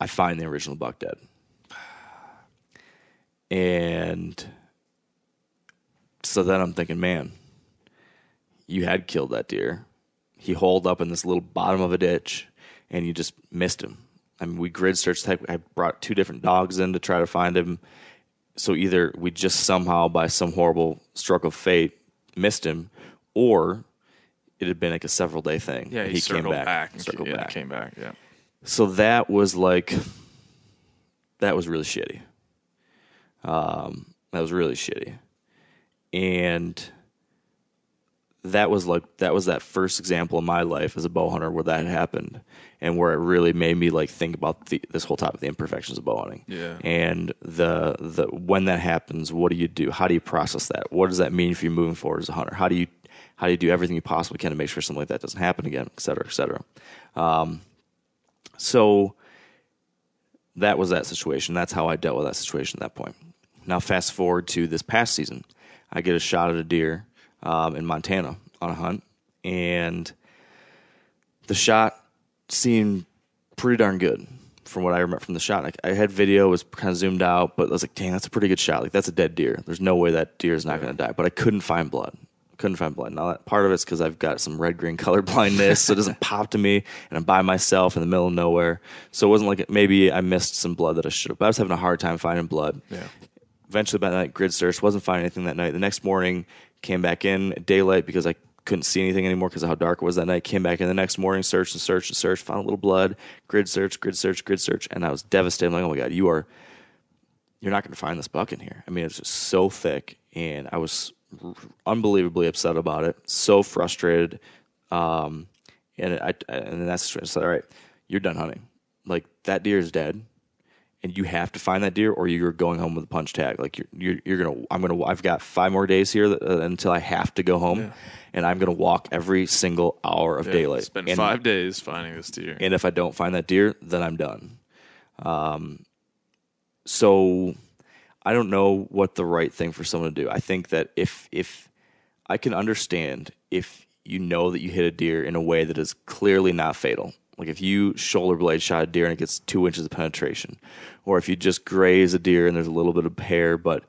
D: I find the original buck dead. And so then I'm thinking, man, you had killed that deer. He holed up in this little bottom of a ditch and you just missed him. I mean, we grid searched. I brought two different dogs in to try to find him. So either we just somehow, by some horrible stroke of fate, missed him, or it had been like a several day thing.
C: Yeah,
D: and
C: he, circled back, and
D: circled
C: yeah,
D: back.
C: came back. Yeah.
D: So that was like, that was really shitty. Um, that was really shitty, and that was like that was that first example in my life as a bow hunter where that happened, and where it really made me like think about the, this whole topic, of the imperfections of bow hunting.
C: Yeah.
D: And the the when that happens, what do you do? How do you process that? What does that mean for you moving forward as a hunter? How do you how do you do everything you possibly can to make sure something like that doesn't happen again, et cetera, et cetera. Um, so that was that situation. That's how I dealt with that situation at that point. Now, fast forward to this past season, I get a shot at a deer um, in Montana on a hunt, and the shot seemed pretty darn good from what I remember from the shot. Like I had video, it was kind of zoomed out, but I was like, dang, that's a pretty good shot. Like that's a dead deer. There's no way that deer is not going to die. But I couldn't find blood. Couldn't find blood. Now that part of it's because I've got some red green color blindness, so it doesn't pop to me, and I'm by myself in the middle of nowhere. So it wasn't like maybe I missed some blood that I should have. But I was having a hard time finding blood.
C: Yeah.
D: Eventually, by the night, grid search wasn't finding anything that night. The next morning, came back in at daylight because I couldn't see anything anymore because of how dark it was that night. Came back in the next morning, searched and searched and searched, found a little blood, grid search, grid search, grid search, and I was devastated. I'm like, oh my god, you are, you're not going to find this buck in here. I mean, it's just so thick, and I was unbelievably upset about it, so frustrated. Um, and I, and in that situation, I said, all right, you're done hunting. Like that deer is dead and you have to find that deer or you're going home with a punch tag like you're you're, you're gonna i'm gonna i've got five more days here that, uh, until i have to go home and i'm gonna walk every single hour of
C: Yeah.
D: daylight
C: Spend
D: and,
C: five days finding this deer.
D: and if i don't find that deer then i'm done um, so i don't know what the right thing for someone to do i think that if if i can understand if you know that you hit a deer in a way that is clearly not fatal like if you shoulder blade shot a deer and it gets two inches of penetration, or if you just graze a deer and there's a little bit of hair, but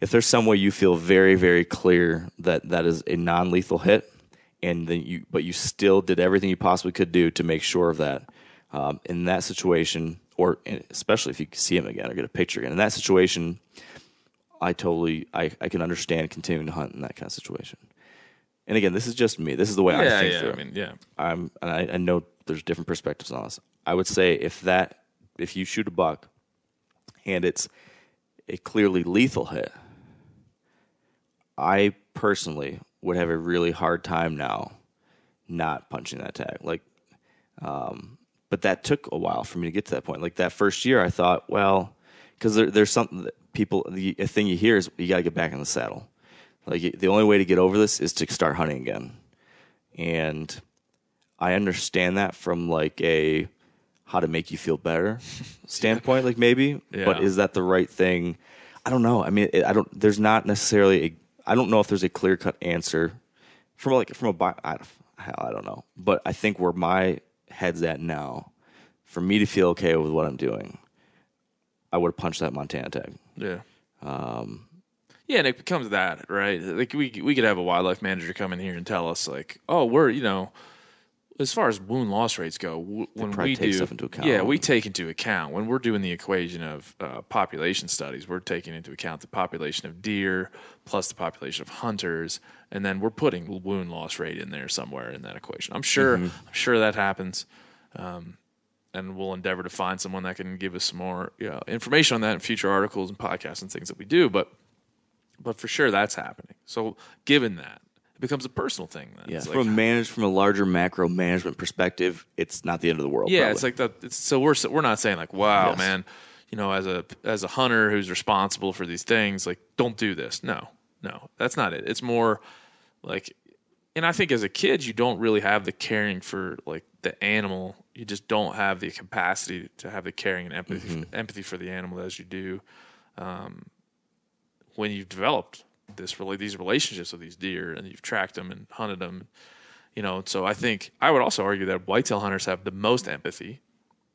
D: if there's some way you feel very, very clear that that is a non-lethal hit, and then you, but you still did everything you possibly could do to make sure of that, um, in that situation, or especially if you see him again or get a picture again, in that situation, I totally, I, I can understand continuing to hunt in that kind of situation. And again, this is just me. This is the way I think
C: yeah.
D: through
C: I mean, yeah.
D: I'm and I, I know there's different perspectives on this. I would say if that if you shoot a buck and it's a clearly lethal hit, I personally would have a really hard time now not punching that tag. Like um but that took a while for me to get to that point. Like that first year I thought, well, because there, there's something that people the thing you hear is you got to get back in the saddle. Like the only way to get over this is to start hunting again. And I understand that from like a how to make you feel better standpoint, like maybe.
C: Yeah.
D: But is that the right thing? I don't know. I mean, it, I don't. There's not necessarily. A, I don't know if there's a clear cut answer from like from a. bi- I, I don't know. But I think where my head's at now, for me to feel okay with what I'm doing, I would have punched that Montana tag.
C: Yeah.
D: Um,
C: Yeah, and it becomes that, right? Like we we could have a wildlife manager come in here and tell us like, "Oh, we're, you know, as far as wound loss rates go, w- when we
D: take
C: do
D: stuff into account.
C: Yeah, we take into account when we're doing the equation of uh, population studies, we're taking into account the population of deer plus the population of hunters, and then we're putting wound loss rate in there somewhere in that equation. I'm sure
D: Mm-hmm.
C: I'm sure that happens. Um, and we'll endeavor to find someone that can give us some more you know, information on that in future articles and podcasts and things that we do. But but for sure that's happening. So given that, becomes a personal thing. Then
D: Yeah,
C: It's
D: from a manage from a larger macro management perspective, it's not the end of the world.
C: yeah,
D: probably.
C: it's like that. It's, so we're we're not saying like, wow,
D: Yes.
C: man, you know, as a as a hunter who's responsible for these things, like, don't do this. No, no, that's not it. It's more like, and I think as a kid, you don't really have the caring for like the animal. You just don't have the capacity to have the caring and empathy empathy for the animal as you do um, when you've developed this really these relationships with these deer and you've tracked them and hunted them you know so i think i would also argue that whitetail hunters have the most empathy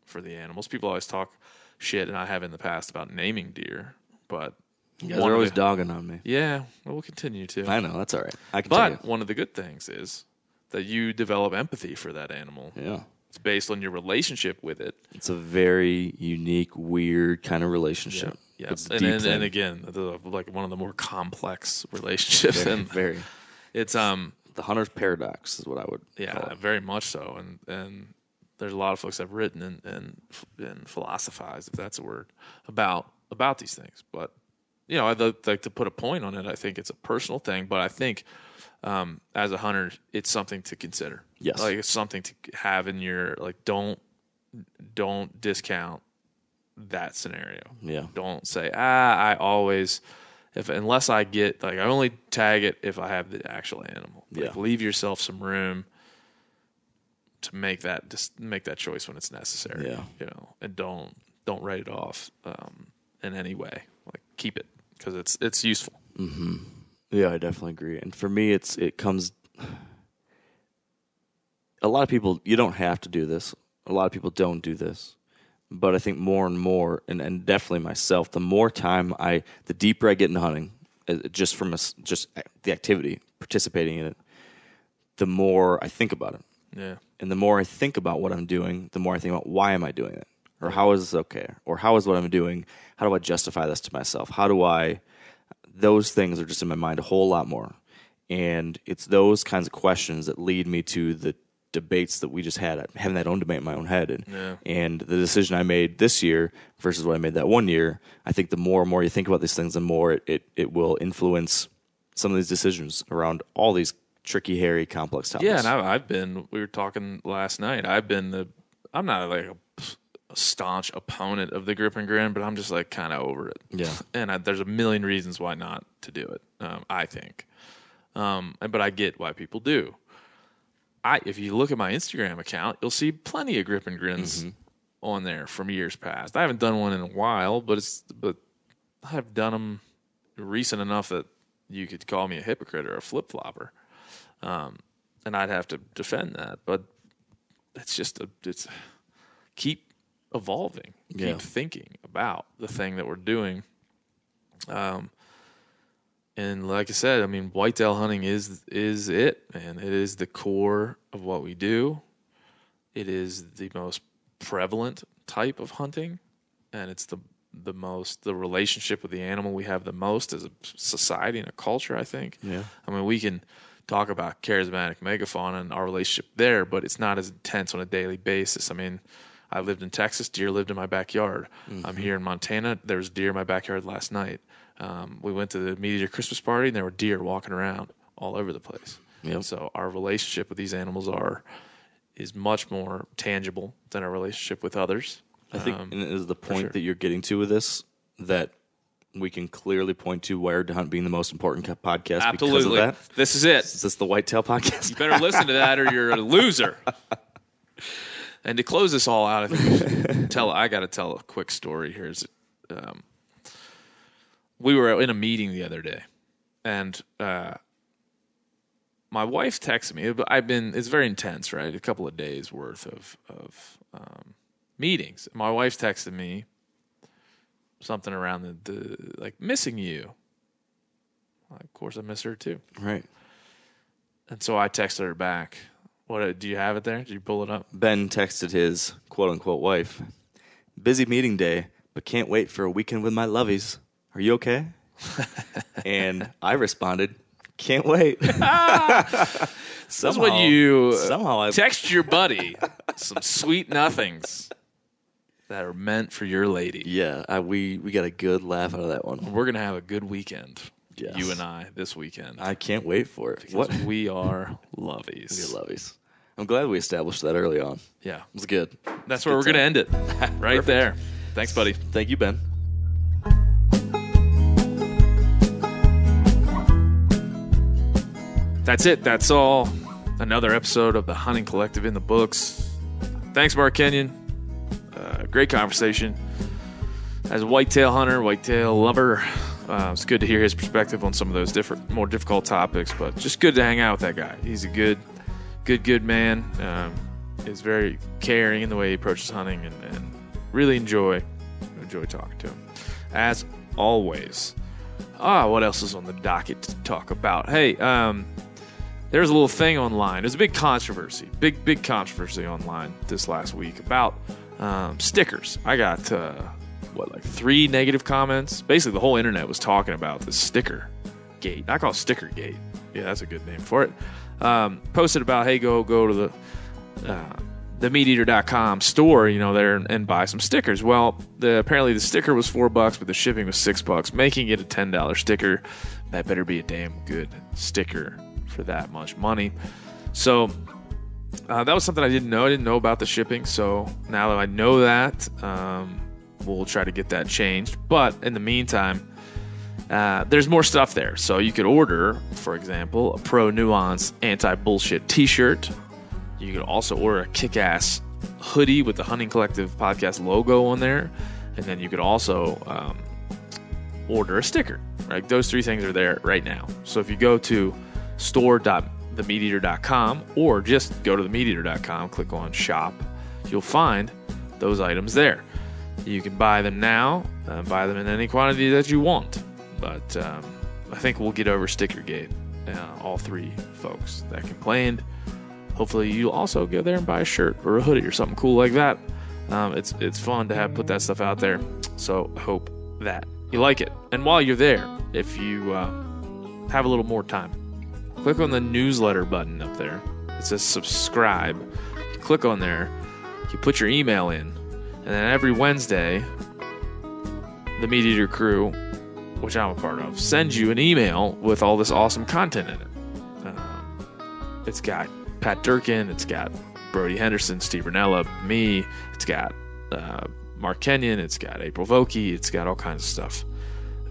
C: for the animals people always talk shit and i have in the past about naming deer but
D: you guys are always
C: the-
D: dogging on me.
C: yeah well, we'll continue to
D: I know that's all right. I can
C: but one of the good things is that you develop empathy for that animal.
D: Yeah,
C: it's based on your relationship with it
D: it's a very unique, weird kind of relationship.
C: yeah
D: It's
C: and, and, and again the, like one of the more complex relationships
D: very,
C: and
D: very
C: it's um
D: the hunter's paradox is what I would.
C: Yeah,
D: call it.
C: very much so. And and there's a lot of folks that have written and and and philosophized, if that's a word, about about these things. But you know, I'd like like to put a point on it. I think it's a personal thing, but I think um, as a hunter, it's something to consider.
D: Yes.
C: like it's something to have in your like. Don't don't discount that scenario
D: Yeah,
C: don't say ah i always if unless i get like i only tag it if i have the actual animal like
D: Yeah.
C: leave yourself some room to make that just make that choice when it's necessary
D: Yeah.
C: you know and don't don't write it off um, in any way like keep it because it's it's useful Mm-hmm.
D: yeah, I definitely agree. And for me, it's it comes. A lot of people, you don't have to do this. A lot of people don't do this, but I think more and more, and, and definitely myself, the more time I, the deeper I get into hunting, uh, just from a just the activity, participating in it, the more I think about it.
C: yeah
D: And the more I think about what I'm doing, the more I think about why am I doing it? Or how is this okay? Or how is what I'm doing? How do I justify this to myself? How do I those things are just in my mind a whole lot more. And it's those kinds of questions that lead me to the debates that we just had, having that own debate in my own head. And,
C: Yeah.
D: and the decision I made this year versus what I made that one year, I think the more and more you think about these things, the more it, it, it will influence some of these decisions around all these tricky, hairy, complex topics.
C: Yeah, and I, I've been. We were talking last night. I've been the. I'm not like a, a staunch opponent of the grip and grin, but I'm just like kind of over it.
D: Yeah.
C: and I, there's a million reasons why not to do it. Um, I think, um, but I get why people do. I if you look at my Instagram account, you'll see plenty of grip and grins on there from years past. I haven't done one in a while, but it's but I've done them recent enough that you could call me a hypocrite or a flip flopper um, and I'd have to defend that. But it's just a, it's keep evolving, keep
D: Yeah.
C: thinking about the thing that we're doing. Um, and like I said, I mean, whitetail hunting is is it, man. It is the core of what we do. It is the most prevalent type of hunting, and it's the the most the relationship with the animal we have the most as a society and a culture. I think.
D: Yeah.
C: I mean, we can talk about charismatic megafauna and our relationship there, but it's not as intense on a daily basis. I mean, I lived in Texas, deer lived in my backyard. I'm mm-hmm. here in Montana, there was deer in my backyard last night. Um, we went to the meat eater Christmas party, and there were deer walking around all over the place.
D: Yep.
C: So our relationship with these animals are is much more tangible than our relationship with others.
D: I think,
C: Um,
D: is the point
C: sure.
D: that you're getting to with this that we can clearly point to Wired to Hunt being the most important podcast because of
C: absolutely,
D: that.
C: this is it.
D: Is this the Whitetail podcast?
C: You better listen to that, or you're a loser. And to close this all out, I think we should tell. I got to tell a quick story here. Is um, we were in a meeting the other day, and uh, my wife texted me. But I've been. It's very intense, right? A couple of days worth of of um, meetings. My wife texted me something around the, the like missing you. Of course, I miss her too.
D: Right.
C: And so I texted her back. What do you have it there? Did you pull it up?
D: Ben texted his quote unquote wife, busy meeting day, but can't wait for a weekend with my lovies. Are you okay? and I responded, can't wait.
C: That's
D: Somehow-
C: what you
D: somehow I
C: text your buddy some sweet nothings that are meant for your lady.
D: yeah, I, we we got a good laugh out of that one.
C: We're gonna have a good weekend.
D: Yes.
C: You and I this weekend.
D: I can't wait for it. What?
C: We are lovies.
D: We are lovies. I'm glad we established that early on.
C: Yeah, It
D: was good.
C: that's where we're gonna end it. Right there. Thanks, buddy.
D: Thank you, Ben.
C: That's it. That's all. Another episode of the Hunting Collective in the books. Thanks, Mark Kenyon. Uh, great conversation. As a whitetail hunter, whitetail lover, uh, it's good to hear his perspective on some of those different, more difficult topics. But just good to hang out with that guy. He's a good, good, good man. Um, is very caring in the way he approaches hunting, and, and really enjoy enjoy talking to him. As always. Ah, what else is on the docket to talk about? Hey, um, there's a little thing online. There's a big controversy, big big controversy online this last week about um, stickers. I got uh, what like three negative comments. Basically, the whole internet was talking about the sticker gate. I call it sticker gate. Yeah, that's a good name for it. Um, posted about hey, go go to the uh, the meateater.com store, you know, there and, buy some stickers. Well, the apparently the sticker was four bucks, but the shipping was six bucks, making it a ten dollar sticker. That better be a damn good sticker for that much money. So uh, that was something I didn't know. I didn't know about the shipping. So now that I know that, um, we'll try to get that changed. But in the meantime, uh, there's more stuff there. So you could order, for example, a Pro Nuance anti bullshit t shirt. You could also order a kick ass hoodie with the Hunting Collective podcast logo on there. And then you could also um, order a sticker. Right? Those three things are there right now. So if you go to store.themeateater.com or just go to themeateater.com, click on shop, you'll find those items there. You can buy them now, uh, buy them in any quantity that you want. But um, I think we'll get over Stickergate, uh, all three folks that complained. Hopefully, you'll also go there and buy a shirt or a hoodie or something cool like that. Um, it's it's fun to have put that stuff out there. So hope that you like it. And while you're there, if you uh, have a little more time, click on the newsletter button up there. It says subscribe. You click on there, you put your email in, and then every Wednesday, the Meat Eater crew, which I'm a part of, sends you an email with all this awesome content in it. Um, it's got Pat Durkin, it's got Brody Henderson, Steve Rinella, me, it's got uh, Mark Kenyon, it's got April Vokey, it's got all kinds of stuff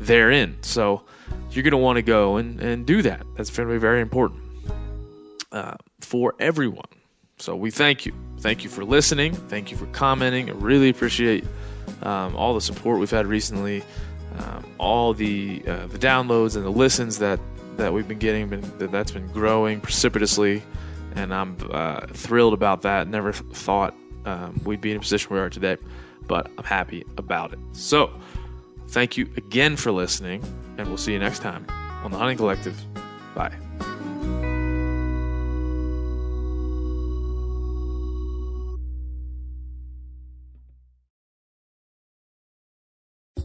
C: therein. So you're going to want to go and, and do that. That's going to be very important uh, for everyone. So we thank you. Thank you for listening. Thank you for commenting. I really appreciate um, all the support we've had recently, um, all the uh, the downloads and the listens that that we've been getting. Been, that that's been growing precipitously, and I'm uh, thrilled about that. Never thought um, we'd be in a position we are today, but I'm happy about it. So. Thank you again for listening, and we'll see you next time on the Hunting Collective. Bye.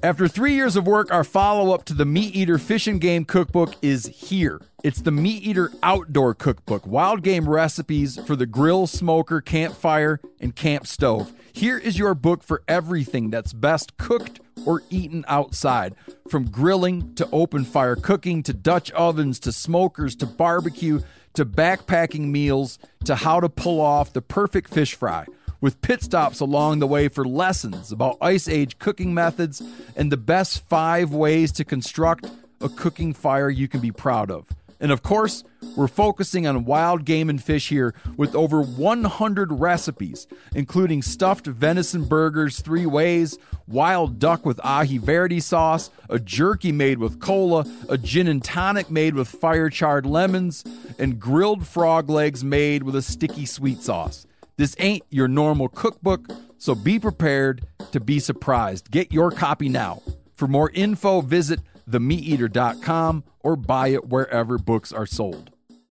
E: After three years of work, our follow up to the Meat Eater Fish and Game Cookbook is here. It's the Meat Eater Outdoor Cookbook wild game recipes for the grill, smoker, campfire, and camp stove. Here is your book for everything that's best cooked or eaten outside. From grilling to open fire cooking to Dutch ovens to smokers to barbecue to backpacking meals to how to pull off the perfect fish fry with pit stops along the way for lessons about ice age cooking methods and the best five ways to construct a cooking fire you can be proud of. And of course, we're focusing on wild game and fish here with over 100 recipes, including stuffed venison burgers three ways, wild duck with aji verde sauce, a jerky made with cola, a gin and tonic made with fire charred lemons, and grilled frog legs made with a sticky sweet sauce. This ain't your normal cookbook, so be prepared to be surprised. Get your copy now. For more info, visit themeateater.com or buy it wherever books are sold.